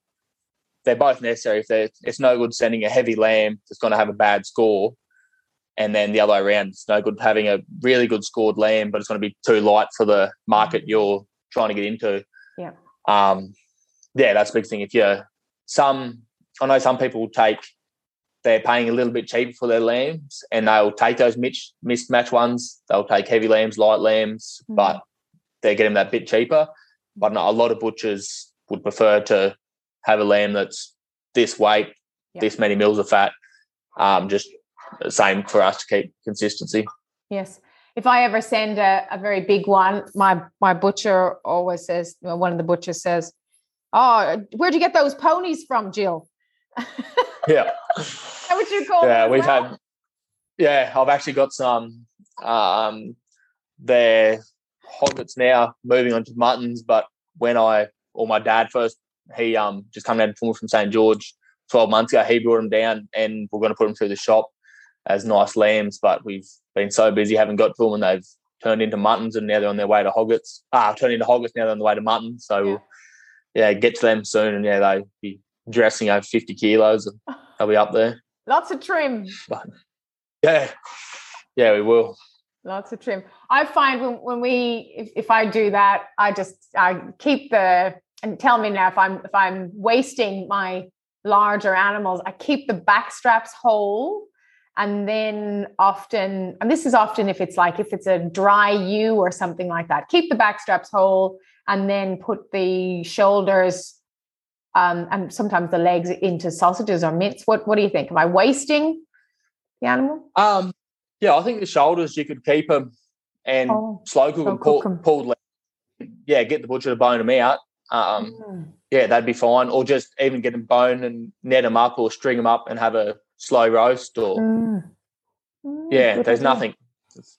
they're both necessary. If it's no good sending a heavy lamb that's going to have a bad score, and then the other way around, it's no good having a really good scored lamb, but it's going to be too light for the market you're trying to get into. Yeah. Um, yeah, that's a big thing. If you're some, I know some people take, they're paying a little bit cheaper for their lambs, and they'll take those mismatch mismatch ones. They'll take heavy lambs, light lambs, mm-hmm. but they're getting that bit cheaper. But no, a lot of butchers would prefer to have a lamb that's this weight, this many mils of fat. Um, just the same for us to keep consistency. Yes. If I ever send a, a very big one, my my butcher always says, well, one of the butchers says, "Oh, where'd you get those ponies from, Jill?" Yeah. How would you call? Yeah, we've well? had. Yeah, I've actually got some. Um, they're hoggets now, moving on to muttons. But when I or my dad first he um just come down from St George 12 months ago. He brought them down, and we're going to put them through the shop as nice lambs. But we've been so busy, haven't got to them, and they've turned into muttons, and now they're on their way to hoggets. Ah, turned into hoggets now they're on the way to muttons. So yeah, yeah get to them soon, and yeah, they be dressing over 50 kilos, and they'll be up there. Lots of trim. But, yeah, yeah, we will. Lots of trim. I find when, when we, if, if I do that, I just I keep the and tell me now if I'm if I'm wasting my larger animals, I keep the back straps whole. And then often, and this is often if it's like if it's a dry ewe or something like that, keep the back straps whole and then put the shoulders um, and sometimes the legs into sausages or mince. What what do you think? Am I wasting the animal? Um, yeah, I think the shoulders you could keep them and oh, slow cook them, pull, pulled. Yeah, get the butcher to bone them out. Um, mm. Yeah, that'd be fine. Or just even get them bone and net them up, or string them up and have a slow roast. Or mm. Mm, yeah, there's idea. nothing. It's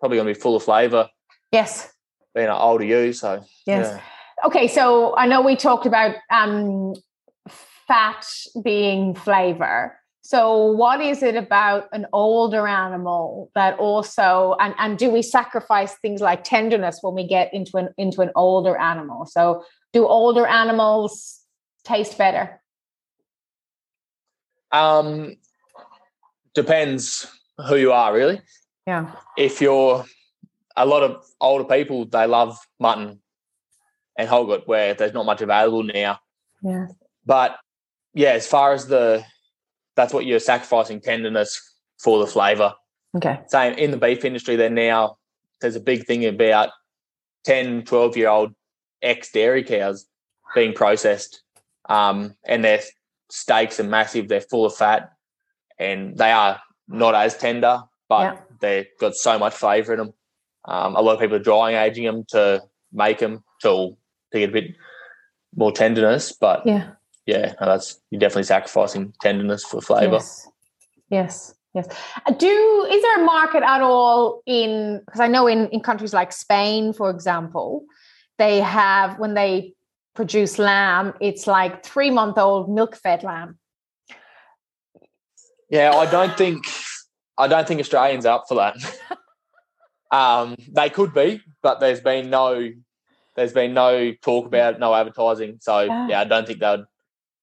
probably going to be full of flavour. Yes, being an older you, so yes. Yeah okay, so I know we talked about um, fat being flavor. So, what is it about an older animal that also, and, and do we sacrifice things like tenderness when we get into an into an older animal? So, do older animals taste better? Um, depends who you are, really. Yeah. If you're a lot of older people, they love mutton and hogget, where there's not much available now. Yeah. But yeah, as far as the that's what you're sacrificing tenderness for the flavour. Okay. Same in the beef industry, then now there's a big thing about 10, 12 year old ex dairy cows being processed. Um, and their steaks are massive, they're full of fat, and they are not as tender, but yeah. they've got so much flavour in them. Um, a lot of people are drying aging them to make them till to get a bit more tenderness. But yeah, yeah, no, that's you're definitely sacrificing tenderness for flavour. Yes. yes. Yes. Uh, do is there a market at all in because I know in, in countries like Spain, for example, they have when they produce lamb, it's like three month old milk fed lamb. Yeah, I don't think I don't think Australians are up for that. (laughs) um, they could be, but there's been no there's been no talk about it, no advertising. So yeah, yeah I don't think they'd.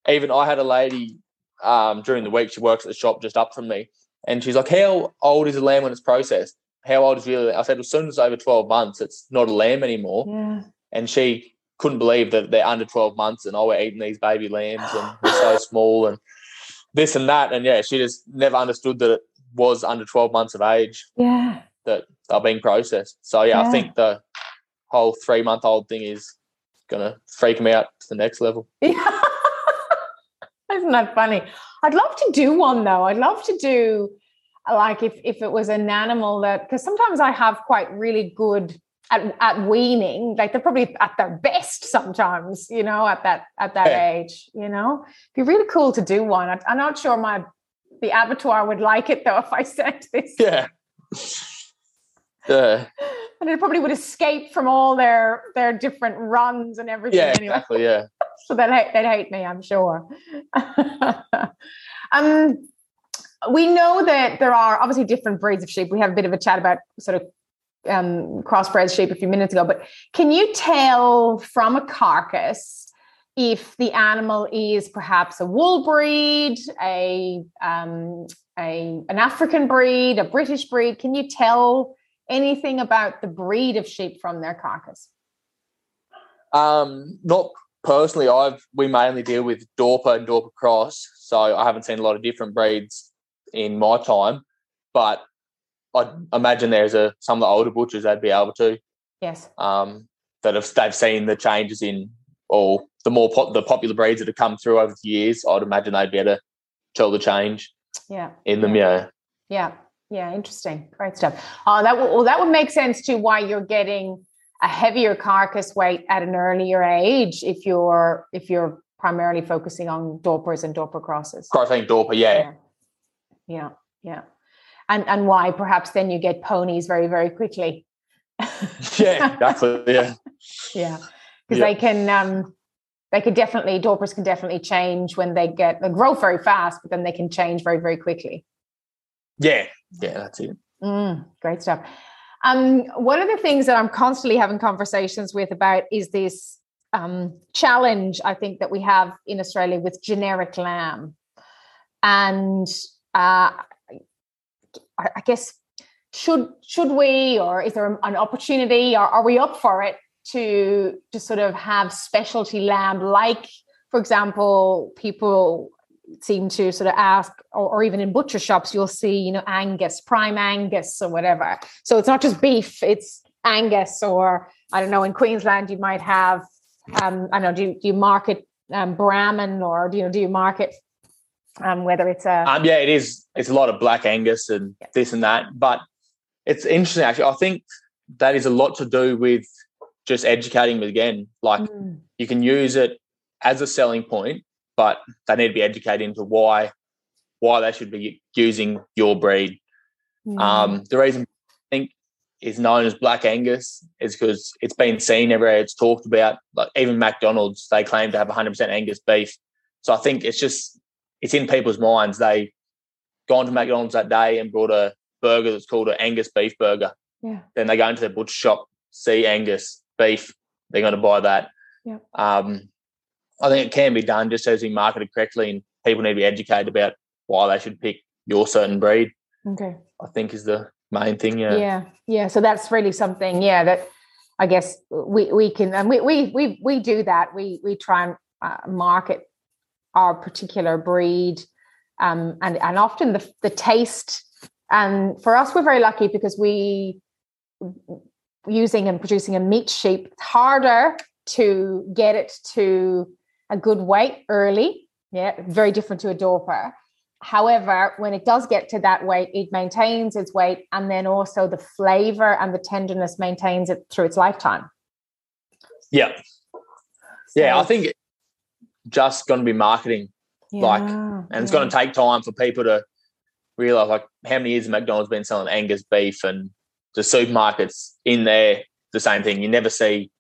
Even I had a lady um, during the week. She works at the shop just up from me, and she's like, "How old is a lamb when it's processed? How old is really?" I said, "As soon as it's over twelve months, it's not a lamb anymore." Yeah. And she couldn't believe that they're under twelve months, and oh, we're eating these baby lambs, and they're so (sighs) small, and this and that, and yeah, she just never understood that it was under twelve months of age. Yeah. That they're being processed. So yeah, yeah. I think the whole three month old thing is gonna freak me out to the next level. Yeah. (laughs) Isn't that funny? I'd love to do one though. I'd love to do like if if it was an animal that because sometimes I have quite really good at, at weaning, like they're probably at their best sometimes, you know, at that at that (laughs) yeah. age, you know. It'd be really cool to do one. I, I'm not sure my the abattoir would like it though (laughs) if I sent this. Yeah. Yeah and it probably would escape from all their their different runs and everything. Yeah, anyway. exactly. Yeah. (laughs) so they'd hate, they'd hate me, I'm sure. (laughs) um, we know that there are obviously different breeds of sheep. We have a bit of a chat about sort of um, crossbred sheep a few minutes ago, but can you tell from a carcass if the animal is perhaps a wool breed, a um, a an African breed, a British breed? Can you tell anything about the breed of sheep from their carcass? Um, not personally. I've we mainly deal with Dorper and Dorper Cross, so I haven't seen a lot of different breeds in my time. But I imagine there's a some of the older butchers that'd be able to. Yes. Um, that have they've seen the changes in or the more pop, the popular breeds that have come through over the years. I'd imagine they'd be able to tell the change. Yeah. In them, yeah. Yeah. Yeah, interesting. Great stuff. Uh, that well, that would make sense to why you're getting a heavier carcass weight at an earlier age if you're if you're primarily focusing on Dorpers and Dorper crosses. Crossing Dorper, yeah. yeah. Yeah, yeah. And and why perhaps then you get ponies very, very quickly. (laughs) yeah, exactly. Yeah. (laughs) yeah. Because yeah. they can um they could definitely Dorpers can definitely change when they get they grow very fast, but then they can change very, very quickly. Yeah, yeah, that's it. Mm, great stuff. Um, one of the things that I'm constantly having conversations with about is this um, challenge I think that we have in Australia with generic lamb, and uh, I guess should should we, or is there an opportunity, or are we up for it to to sort of have specialty lamb like, for example, people seem to sort of ask, or, or, even in butcher shops, you'll see, you know, Angus, prime Angus, or whatever. So it's not just beef; it's Angus, or I don't know. In Queensland, you might have, um, I don't know, do you, do you market um, Brahman, or do you know, do you market um, whether it's a um, yeah, it is. It's a lot of black Angus and yeah. this and that, but it's interesting actually. I think that is a lot to do with just educating them again. Like mm. you can use it as a selling point, but they need to be educated into why why they should be using your breed. Mm. Um, the reason I think is known as Black Angus is because it's been seen everywhere. It's talked about. Like even McDonald's, they claim to have 100% Angus beef. So I think it's just it's in people's minds. They gone to McDonald's that day and brought a burger that's called an Angus beef burger. Yeah. Then they go into their butcher shop, see Angus beef, they're going to buy that. Yeah. Um, I think it can be done just as we market it correctly, and people need to be educated about why they should pick your certain breed. Okay. I think is the main thing. Yeah. Yeah. Yeah. So that's really something. Yeah. That I guess we we can and we we we we do that. We we try and uh, market our particular breed, um, and and often the the taste. And for us, we're very lucky because we using and producing a meat sheep. It's harder to get it to a good weight early. Yeah, very different to a Dorper. However, when it does get to that weight, it maintains its weight and then also the flavor and the tenderness maintains it through its lifetime. Yeah. Yeah, I think just going to be marketing. Yeah, like, and yeah. it's going to take time for people to realize, like, how many years McDonald's been selling Angus beef and the supermarkets in there, the same thing. You never see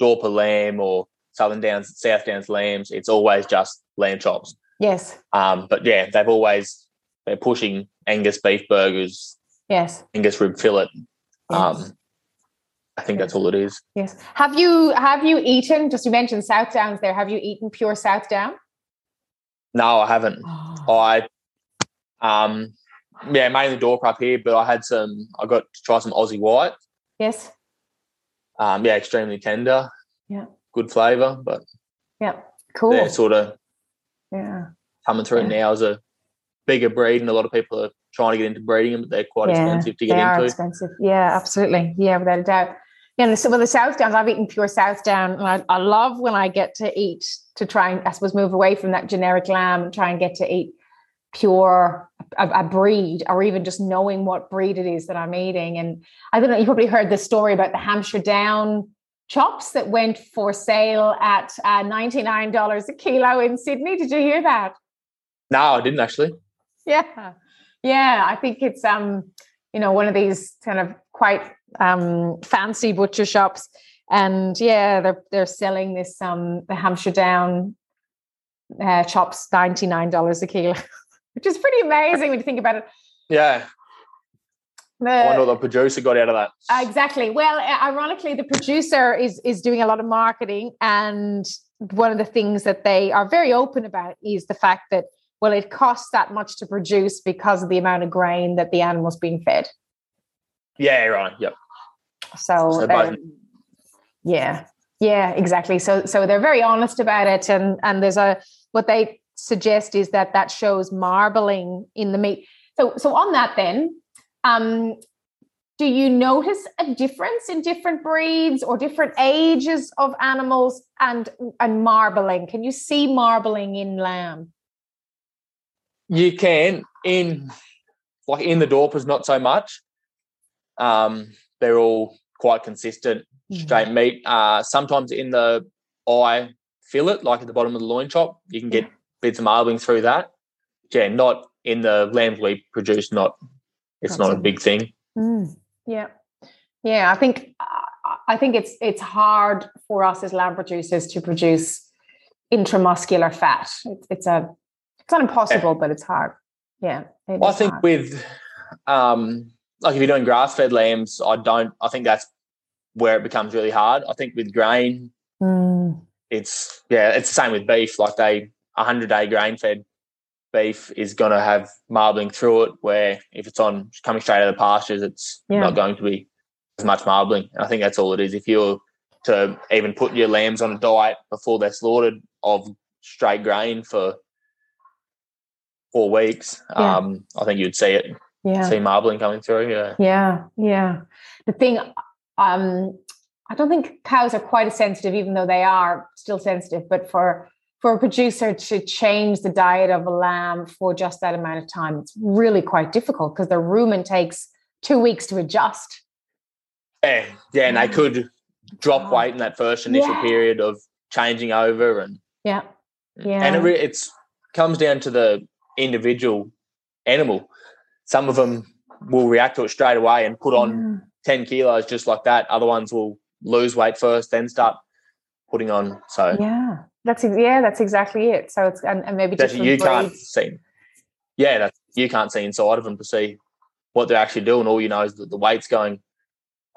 Dorper lamb or Southern Downs, South Downs lambs. It's always just lamb chops. Yes. Um, but yeah, they've always they're pushing Angus beef burgers. Yes. Angus rib fillet. Yes. Um, I think yes. that's all it is. Yes. Have you have you eaten? Just you mentioned South Downs there. Have you eaten pure South Down? No, I haven't. Oh. I um yeah, mainly Dorper up here, but I had some. I got to try some Aussie White. Yes. Um, yeah, extremely tender. Yeah. Good flavour, but yeah, cool. They're sort of yeah coming through yeah. now as a bigger breed, and a lot of people are trying to get into breeding them, but they're quite yeah, expensive to get they into. Are expensive, yeah, absolutely, yeah, without a doubt. Yeah, so with the South Downs, I've eaten pure South Down, and I, I love when I get to eat to try and I suppose move away from that generic lamb and try and get to eat pure a, a, breed or even just knowing what breed it is that I'm eating. And I don't know, you probably heard the story about the Hampshire Down chops that went for sale at uh, $99 a kilo in Sydney. Did you hear that? No, I didn't actually. Yeah. Yeah. I think it's um, you know, one of these kind of quite um fancy butcher shops. And yeah, they're they're selling this um the Hampshire Down uh, chops $99 a kilo. (laughs) which is pretty amazing when you think about it. Yeah. The, I wonder what the producer got out of that. Exactly. Well, ironically, the producer is is doing a lot of marketing, and one of the things that they are very open about is the fact that well, it costs that much to produce because of the amount of grain that the animal's being fed. Yeah. Right. Yep. So, so um, yeah, yeah, exactly. So, so they're very honest about it, and and there's a what they suggest is that that shows marbling in the meat. So, so on that then, um, do you notice a difference in different breeds or different ages of animals and and marbling? Can you see marbling in lamb? You can in like in the Dorpers, not so much. Um, they're all quite consistent, mm-hmm. straight meat. Uh, sometimes in the eye fillet, like at the bottom of the loin chop, you can get bits of marbling through that. Yeah, not in the lambs we produce. Not it's not a big thing. Mm, yeah, yeah. I think I think it's it's hard for us as lamb producers to produce intramuscular fat. It's, it's a it's not impossible, yeah. but it's hard. Yeah, it I think hard. with um, like if you're doing grass fed lambs, I don't. I think that's where it becomes really hard. I think with grain, mm. it's yeah, it's the same with beef. Like they 100 day grain fed beef is going to have marbling through it, where if it's on coming straight out of the pastures, it's yeah. not going to be as much marbling. And I think that's all it is. If you're to even put your lambs on a diet before they're slaughtered of straight grain for four weeks, Yeah. um, I think you'd see it, Yeah. see marbling coming through. Yeah. Yeah, yeah. The thing, um, I don't think cows are quite as sensitive, even though they are still sensitive. But for for a producer to change the diet of a lamb for just that amount of time, it's really quite difficult because the rumen takes two weeks to adjust. Yeah, yeah, and they Mm. could drop weight in that first initial Yeah. period of changing over, and Yeah, Yeah. and it re- it's comes down to the individual animal. Some of them will react to it straight away and put on ten kilos just like that. Other ones will lose weight first, then start putting on. So yeah. That's yeah, that's exactly it. So it's and, and maybe different you can't see. Yeah, that you can't see inside of them to see what they're actually doing. All you know is that the weight's going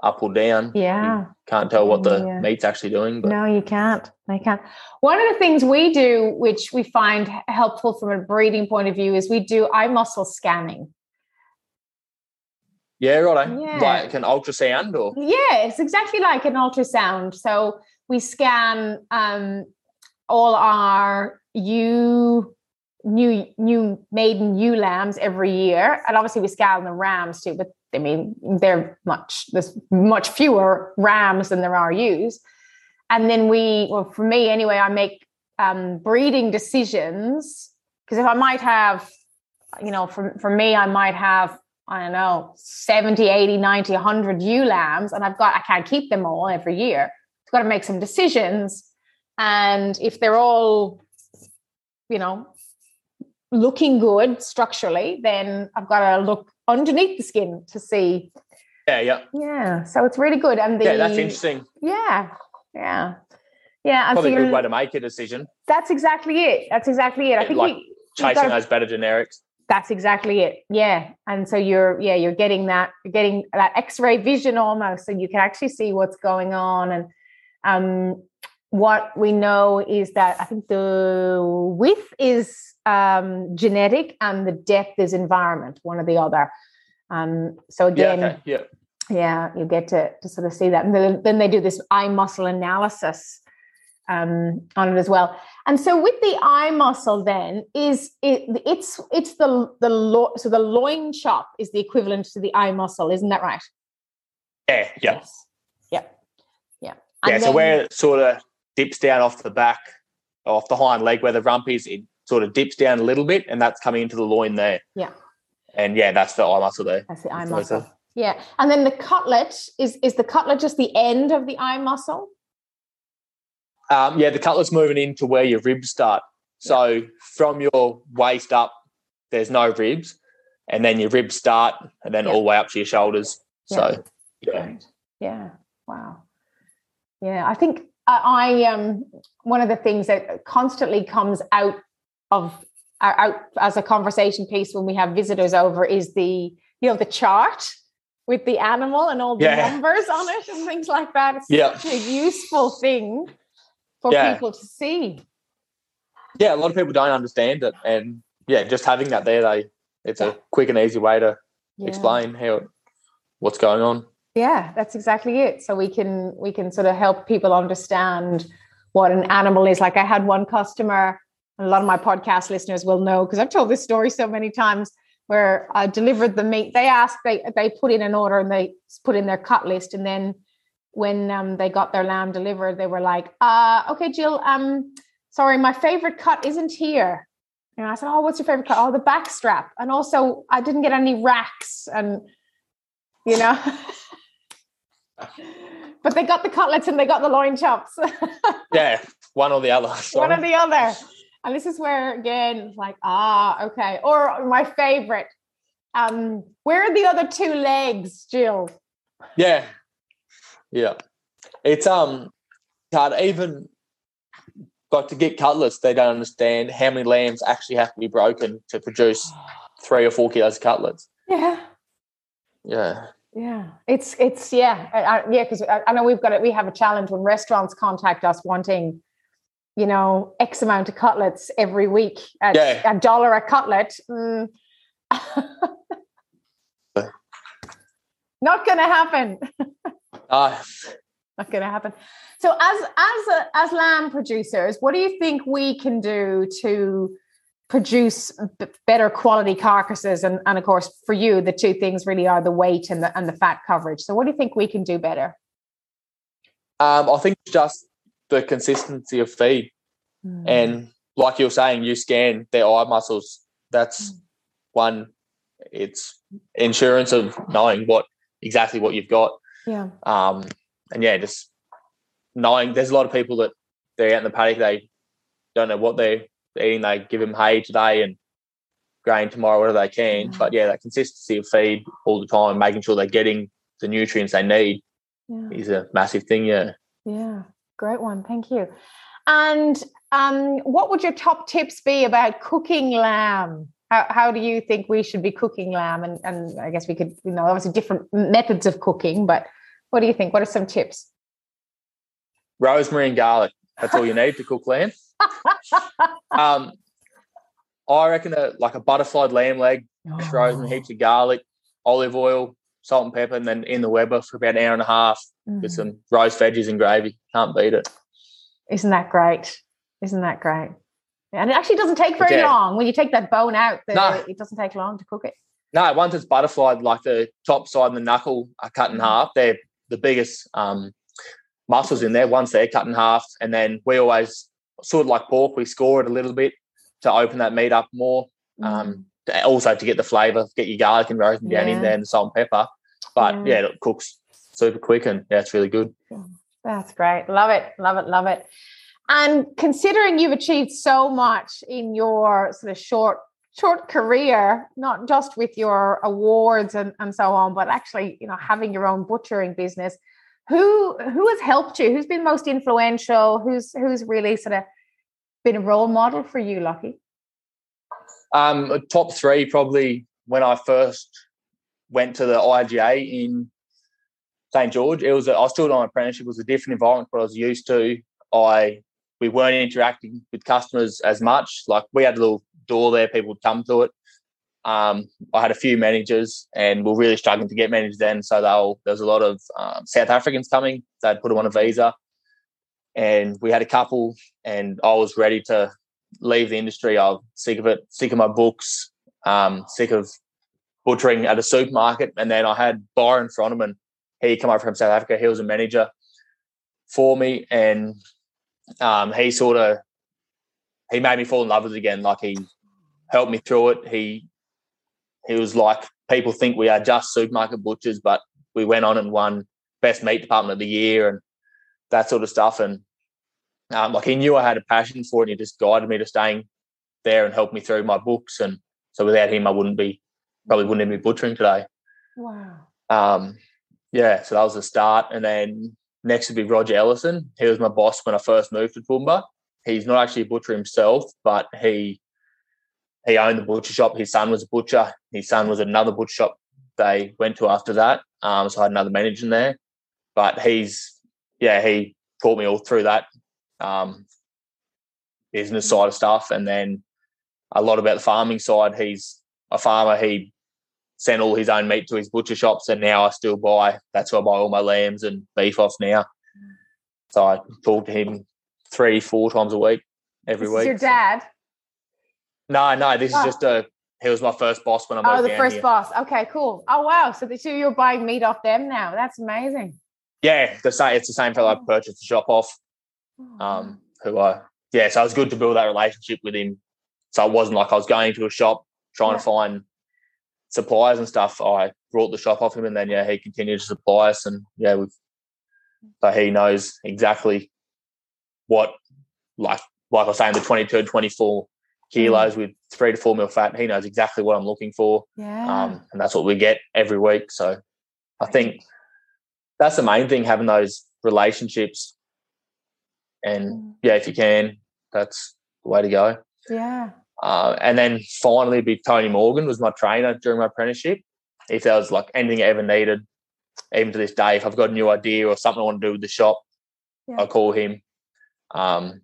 up or down. Yeah. Can't tell what the Yeah. meat's actually doing. But No, you can't. They can't. One of the things we do, which we find helpful from a breeding point of view, is we do eye muscle scanning. yeah, right. Yeah. Like an ultrasound or Yeah, it's exactly like an ultrasound. So we scan um, all our ewe, new new maiden ewe lambs every year, and obviously we scan the rams too. But I mean, they're much there's much fewer rams than there are ewes. And then we, well, for me anyway, I make um, breeding decisions because if I might have, you know, for for me, I might have I don't know, 70, 80, 90, 100 ewe lambs, and I've got, I can't keep them all every year. I've got to make some decisions. And if they're all, you know, looking good structurally, then I've got to look underneath the skin to see. yeah, yeah, Yeah. So it's really good. And the, yeah. That's interesting. Yeah. Yeah. Yeah. Probably so a good way to make a decision. that's exactly it. That's exactly it. I think like you've Chasing gotta- those better generics. that's exactly it yeah and so you're yeah you're getting that you're getting that x-ray vision almost so you can actually see what's going on and um what we know is that i think the width is um genetic and the depth is environment one or the other um so Yeah, again okay. yeah. yeah you get to, to sort of see that and then, then they do this eye muscle analysis um, on it as well and so with the eye muscle then is it it's it's the the lo- so the loin chop is the equivalent to the eye muscle isn't that right Yeah, yeah. yes yeah yeah Yeah, And so where it sort of dips down off the back, off the hind leg, where the rump is, it sort of dips down a little bit, and that's coming into the loin there. Yeah. And yeah, that's the eye muscle there. that's the eye That's muscle yeah and then the cutlet is is the cutlet just the end of the eye muscle Um, yeah, the cutlet's moving into where your ribs start. So from your waist up, there's no ribs, and then your ribs start, and then Yeah. all the way up to your shoulders. So yeah, Yeah. Wow. Yeah, I think I, I um one of the things that constantly comes out of uh, out as a conversation piece when we have visitors over is the you know the chart with the animal and all the Yeah. numbers on it and things like that. It's Yeah. such a useful thing for Yeah. people to see. yeah, a lot of people don't understand it, and yeah, just having that there, they it's a quick and easy way to explain how what's going on. Yeah, that's exactly it. So we can we can sort of help people understand what an animal is. Like I had one customer, a lot of my podcast listeners will know because I've told this story so many times where I delivered the meat. They asked, they they put in an order and they put in their cut list, and then when um, they got their lamb delivered, they were like, uh, "Okay, Jill, um, sorry, my favorite cut isn't here." And I said, "Oh, what's your favorite cut? Oh, the back strap, and also I didn't get any racks and." You know, (laughs) but they got the cutlets and they got the loin chops, (laughs) Yeah, one or the other. one or the other. And this is where again, like, ah, okay. Or my favorite, um, where are the other two legs, Jill? Yeah, yeah. It's um hard. Even got to get cutlets. They don't understand how many lambs actually have to be broken to produce three or four kilos of cutlets. Yeah, Yeah, yeah. It's it's yeah, I, yeah. Because I, I know we've got it. We have a challenge when restaurants contact us wanting, you know, X amount of cutlets every week at Yeah. a dollar a cutlet. Mm. Not going to happen. uh, not going to happen. So, as as a, as lamb producers, what do you think we can do to produce b- better quality carcasses and, and of course for you the two things really are the weight and the and the fat coverage. So what do you think we can do better? Um, i think just the consistency of feed. Mm. and like you're saying you scan their eye muscles. That's mm. one it's insurance of knowing what exactly what you've got. Yeah. Um and yeah just knowing there's a lot of people that they're out in the paddock they don't know what they're eating. They give them hay today and grain tomorrow, whatever they can. But yeah, that consistency of feed all the time, making sure they're getting the nutrients they need yeah. is a massive thing. Yeah. Yeah. Great one. Thank you. And um, what would your top tips be about cooking lamb? How, how do you think we should be cooking lamb? And, and I guess we could, you know, obviously different methods of cooking, but what do you think? What are some tips? Rosemary and garlic. That's all you need to cook lamb. (laughs) um, I reckon that like a butterflied lamb leg, oh. frozen heaps of garlic, olive oil, salt and pepper, and then in the Weber for about an hour and a half mm. with some roast veggies and gravy. Can't beat it. Isn't that great? Isn't that great? And it actually doesn't take very yeah. long. When you take that bone out, the, no. it doesn't take long to cook it. No, once it's butterflied, like the top side and the knuckle are cut in mm. half. They're the biggest um, muscles in there. Once they're cut in half, and then we always sort of like pork, we score it a little bit to open that meat up more. Mm. Um, to, also to get the flavour, get your garlic and rosemary yeah. down in there and the salt and pepper. But yeah. yeah, it cooks super quick and yeah, it's really good. That's great. Love it. Love it. Love it. And considering you've achieved so much in your sort of short short career, not just with your awards and, and so on, but actually, you know, having your own butchering business, who who has helped you? Who's been most influential? Who's who's really sort of been a role model for you, Lochie? Um, top three probably when I first went to the IGA in St George. It was a, I was still on apprenticeship. It was a different environment what I was used to. I we weren't interacting with customers as much. Like we had a little door there, people would come to it. Um, I had a few managers and we are really struggling to get managers then. So there was a lot of um, South Africans coming. They'd put them on a visa. And we had a couple, and I was ready to leave the industry. I was sick of it, sick of my books, um, sick of butchering at a supermarket. And then I had Byron Froneman. He come over from South Africa. He was a manager for me, and um, he sort of he made me fall in love with it again. Like he helped me through it. He he was like, people think we are just supermarket butchers, but we went on and won best meat department of the year and that sort of stuff. And um, like he knew I had a passion for it. And he just guided me to staying there and helped me through my books. And so without him, I wouldn't be probably wouldn't even be butchering today. Wow. Um, yeah, so that was the start. And then next would be Roger Ellison. He was my boss when I first moved to Toowoomba. He's not actually a butcher himself, but he he owned the butcher shop. His son was a butcher. His son was another butcher shop they went to after that. Um, so I had another manager in there. But he's, yeah, he taught me all through that um, business side of stuff. And then a lot about the farming side. He's a farmer. He sent all his own meat to his butcher shops. And now I still buy, that's where I buy all my lambs and beef off now. So I talk to him three, four times a week, every this week. your dad? No, no, this oh. is just a. He was my first boss when I moved. Oh, the first here. boss. Okay, cool. Oh wow, so, the, so you're buying meat off them now? That's amazing. Yeah, the same. It's the same fellow I oh. purchased the shop off. Oh, um, who I yeah, so it was good to build that relationship with him. So it wasn't like I was going to a shop trying yeah. to find suppliers and stuff. I brought the shop off him, and then yeah, he continued to supply us, and yeah, we've so he knows exactly what like like I was saying the 22 24 kilos mm. with three to four mil fat. He knows exactly what I'm looking for. Yeah. Um, and that's what we get every week. So I think that's the main thing, having those relationships. And mm. yeah, if you can, that's the way to go. Yeah. Uh, and then finally, be Tony Morgan was my trainer during my apprenticeship. If there was like anything I ever needed, even to this day, if I've got a new idea or something I want to do with the shop, yeah. I call him. Um,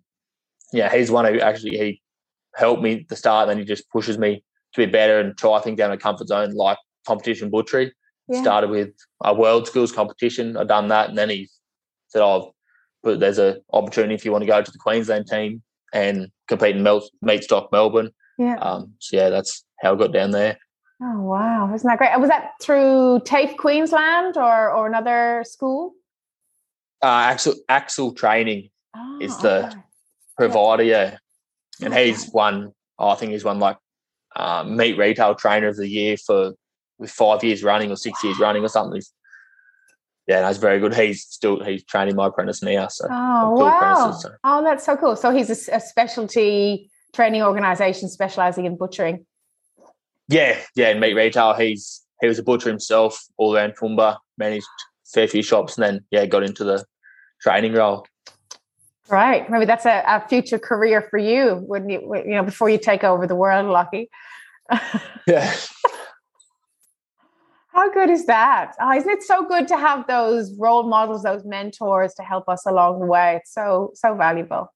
yeah, he's one who actually he helped me at the start, and then he just pushes me to be better and try things down a comfort zone like competition butchery. Yeah. Started with a world skills competition. I've done that, and then he said, "Oh, but there's an opportunity if you want to go to the Queensland team and compete in Mel- Meatstock Melbourne." Yeah. Um, so yeah, that's how I got down there. Oh wow, isn't that great? Was that through TAFE Queensland or or another school? Uh, Axel Axel Training Oh, is the okay. provider, yeah, and Okay. he's won. Oh, I think he's won like um, meat retail trainer of the year for with five years running or six years running or something. Yeah, that's very good. He's still he's training my apprentice now. So Oh wow! so- Oh, that's so cool. So he's a specialty training organization specializing in butchering. yeah, yeah, in meat retail, he's he was a butcher himself all around Toowoomba, managed a fair few shops, and then yeah, got into the training role. Right. Maybe that's a, a future career for you. Wouldn't you? You know, before you take over the world, Lochie. (laughs) Yeah, How good is that? Oh, isn't it so good to have those role models, those mentors to help us along the way? It's so so valuable.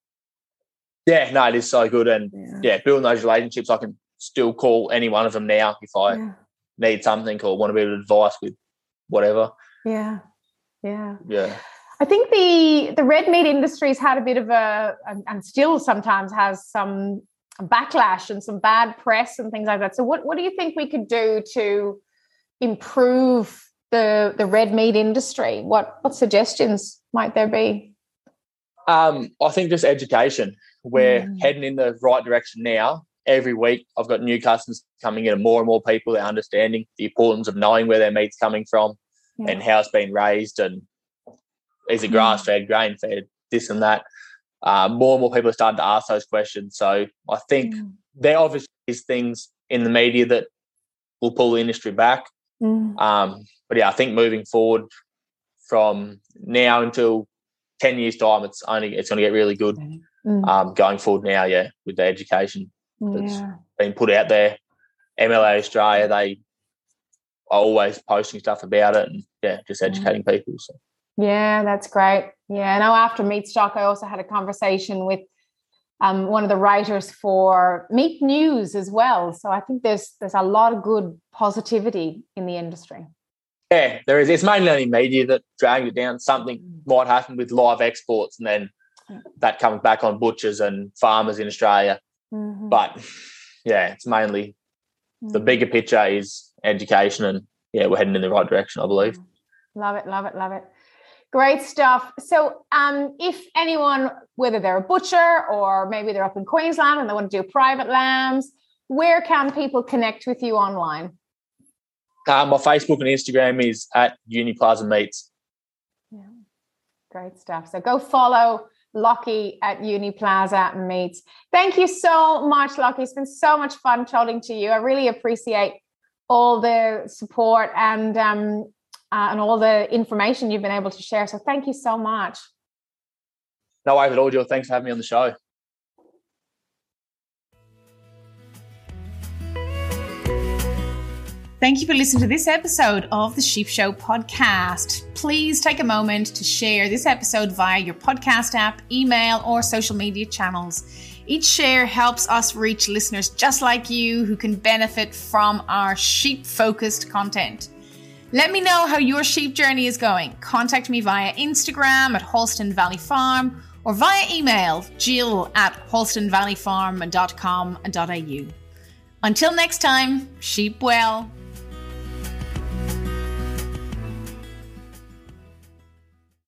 yeah, no, it is so good, and Yeah. yeah, building those relationships, I can still call any one of them now if I Yeah. need something or want a bit of advice with whatever. Yeah. Yeah. Yeah, I think the the red meat industry's had a bit of a and, and still sometimes has some backlash and some bad press and things like that. So what what do you think we could do to improve the the red meat industry? What what suggestions might there be? um, I think just education. We're Mm. heading in the right direction now. Every week, I've got new customers coming in, and more and more people are understanding the importance of knowing where their meat's coming from Yeah. and how it's been raised, and is it Mm. grass fed, grain fed, this and that. Uh, more and more people are starting to ask those questions. So I think Mm. there obviously is things in the media that will pull the industry back. Mm. Um, but yeah, I think moving forward from now until ten years time, it's only it's going to get really good. Mm. Um, going forward now, yeah, with the education that's Yeah. been put out there, MLA Australia, they are always posting stuff about it, and yeah, just educating people. So Yeah, that's great. Yeah, I know after Meatstock, I also had a conversation with um, one of the writers for Meat News as well. So I think there's there's a lot of good positivity in the industry. yeah, there is. It's mainly only media that drags it down. Something might happen with live exports, and then that comes back on butchers and farmers in Australia. Mhm. But yeah, it's mainly the Mhm. bigger picture is education, and yeah, we're heading in the right direction, I believe. Love it, love it, love it. Great stuff. So, um, if anyone, whether they're a butcher or maybe they're up in Queensland and they want to do private lambs, where can people connect with you online? Uh, my Facebook and Instagram is at Uniplaza Meats. Yeah, great stuff. So go follow Lochie at Uniplaza Meats. Thank you so much, Lochie. It's been so much fun chatting to you. I really appreciate all the support and um, uh, and all the information you've been able to share. So thank you so much. No worries at all, Jill. Thanks for having me on the show. Thank you for listening to this episode of the Sheep Show podcast. Please take a moment to share this episode via your podcast app, email, or social media channels. Each share helps us reach listeners just like you who can benefit from our sheep focused content. Let me know how your sheep journey is going. Contact me via Instagram at Halston Valley Farm or via email jill at halstonvalleyfarm.com.au. Until next time, sheep well.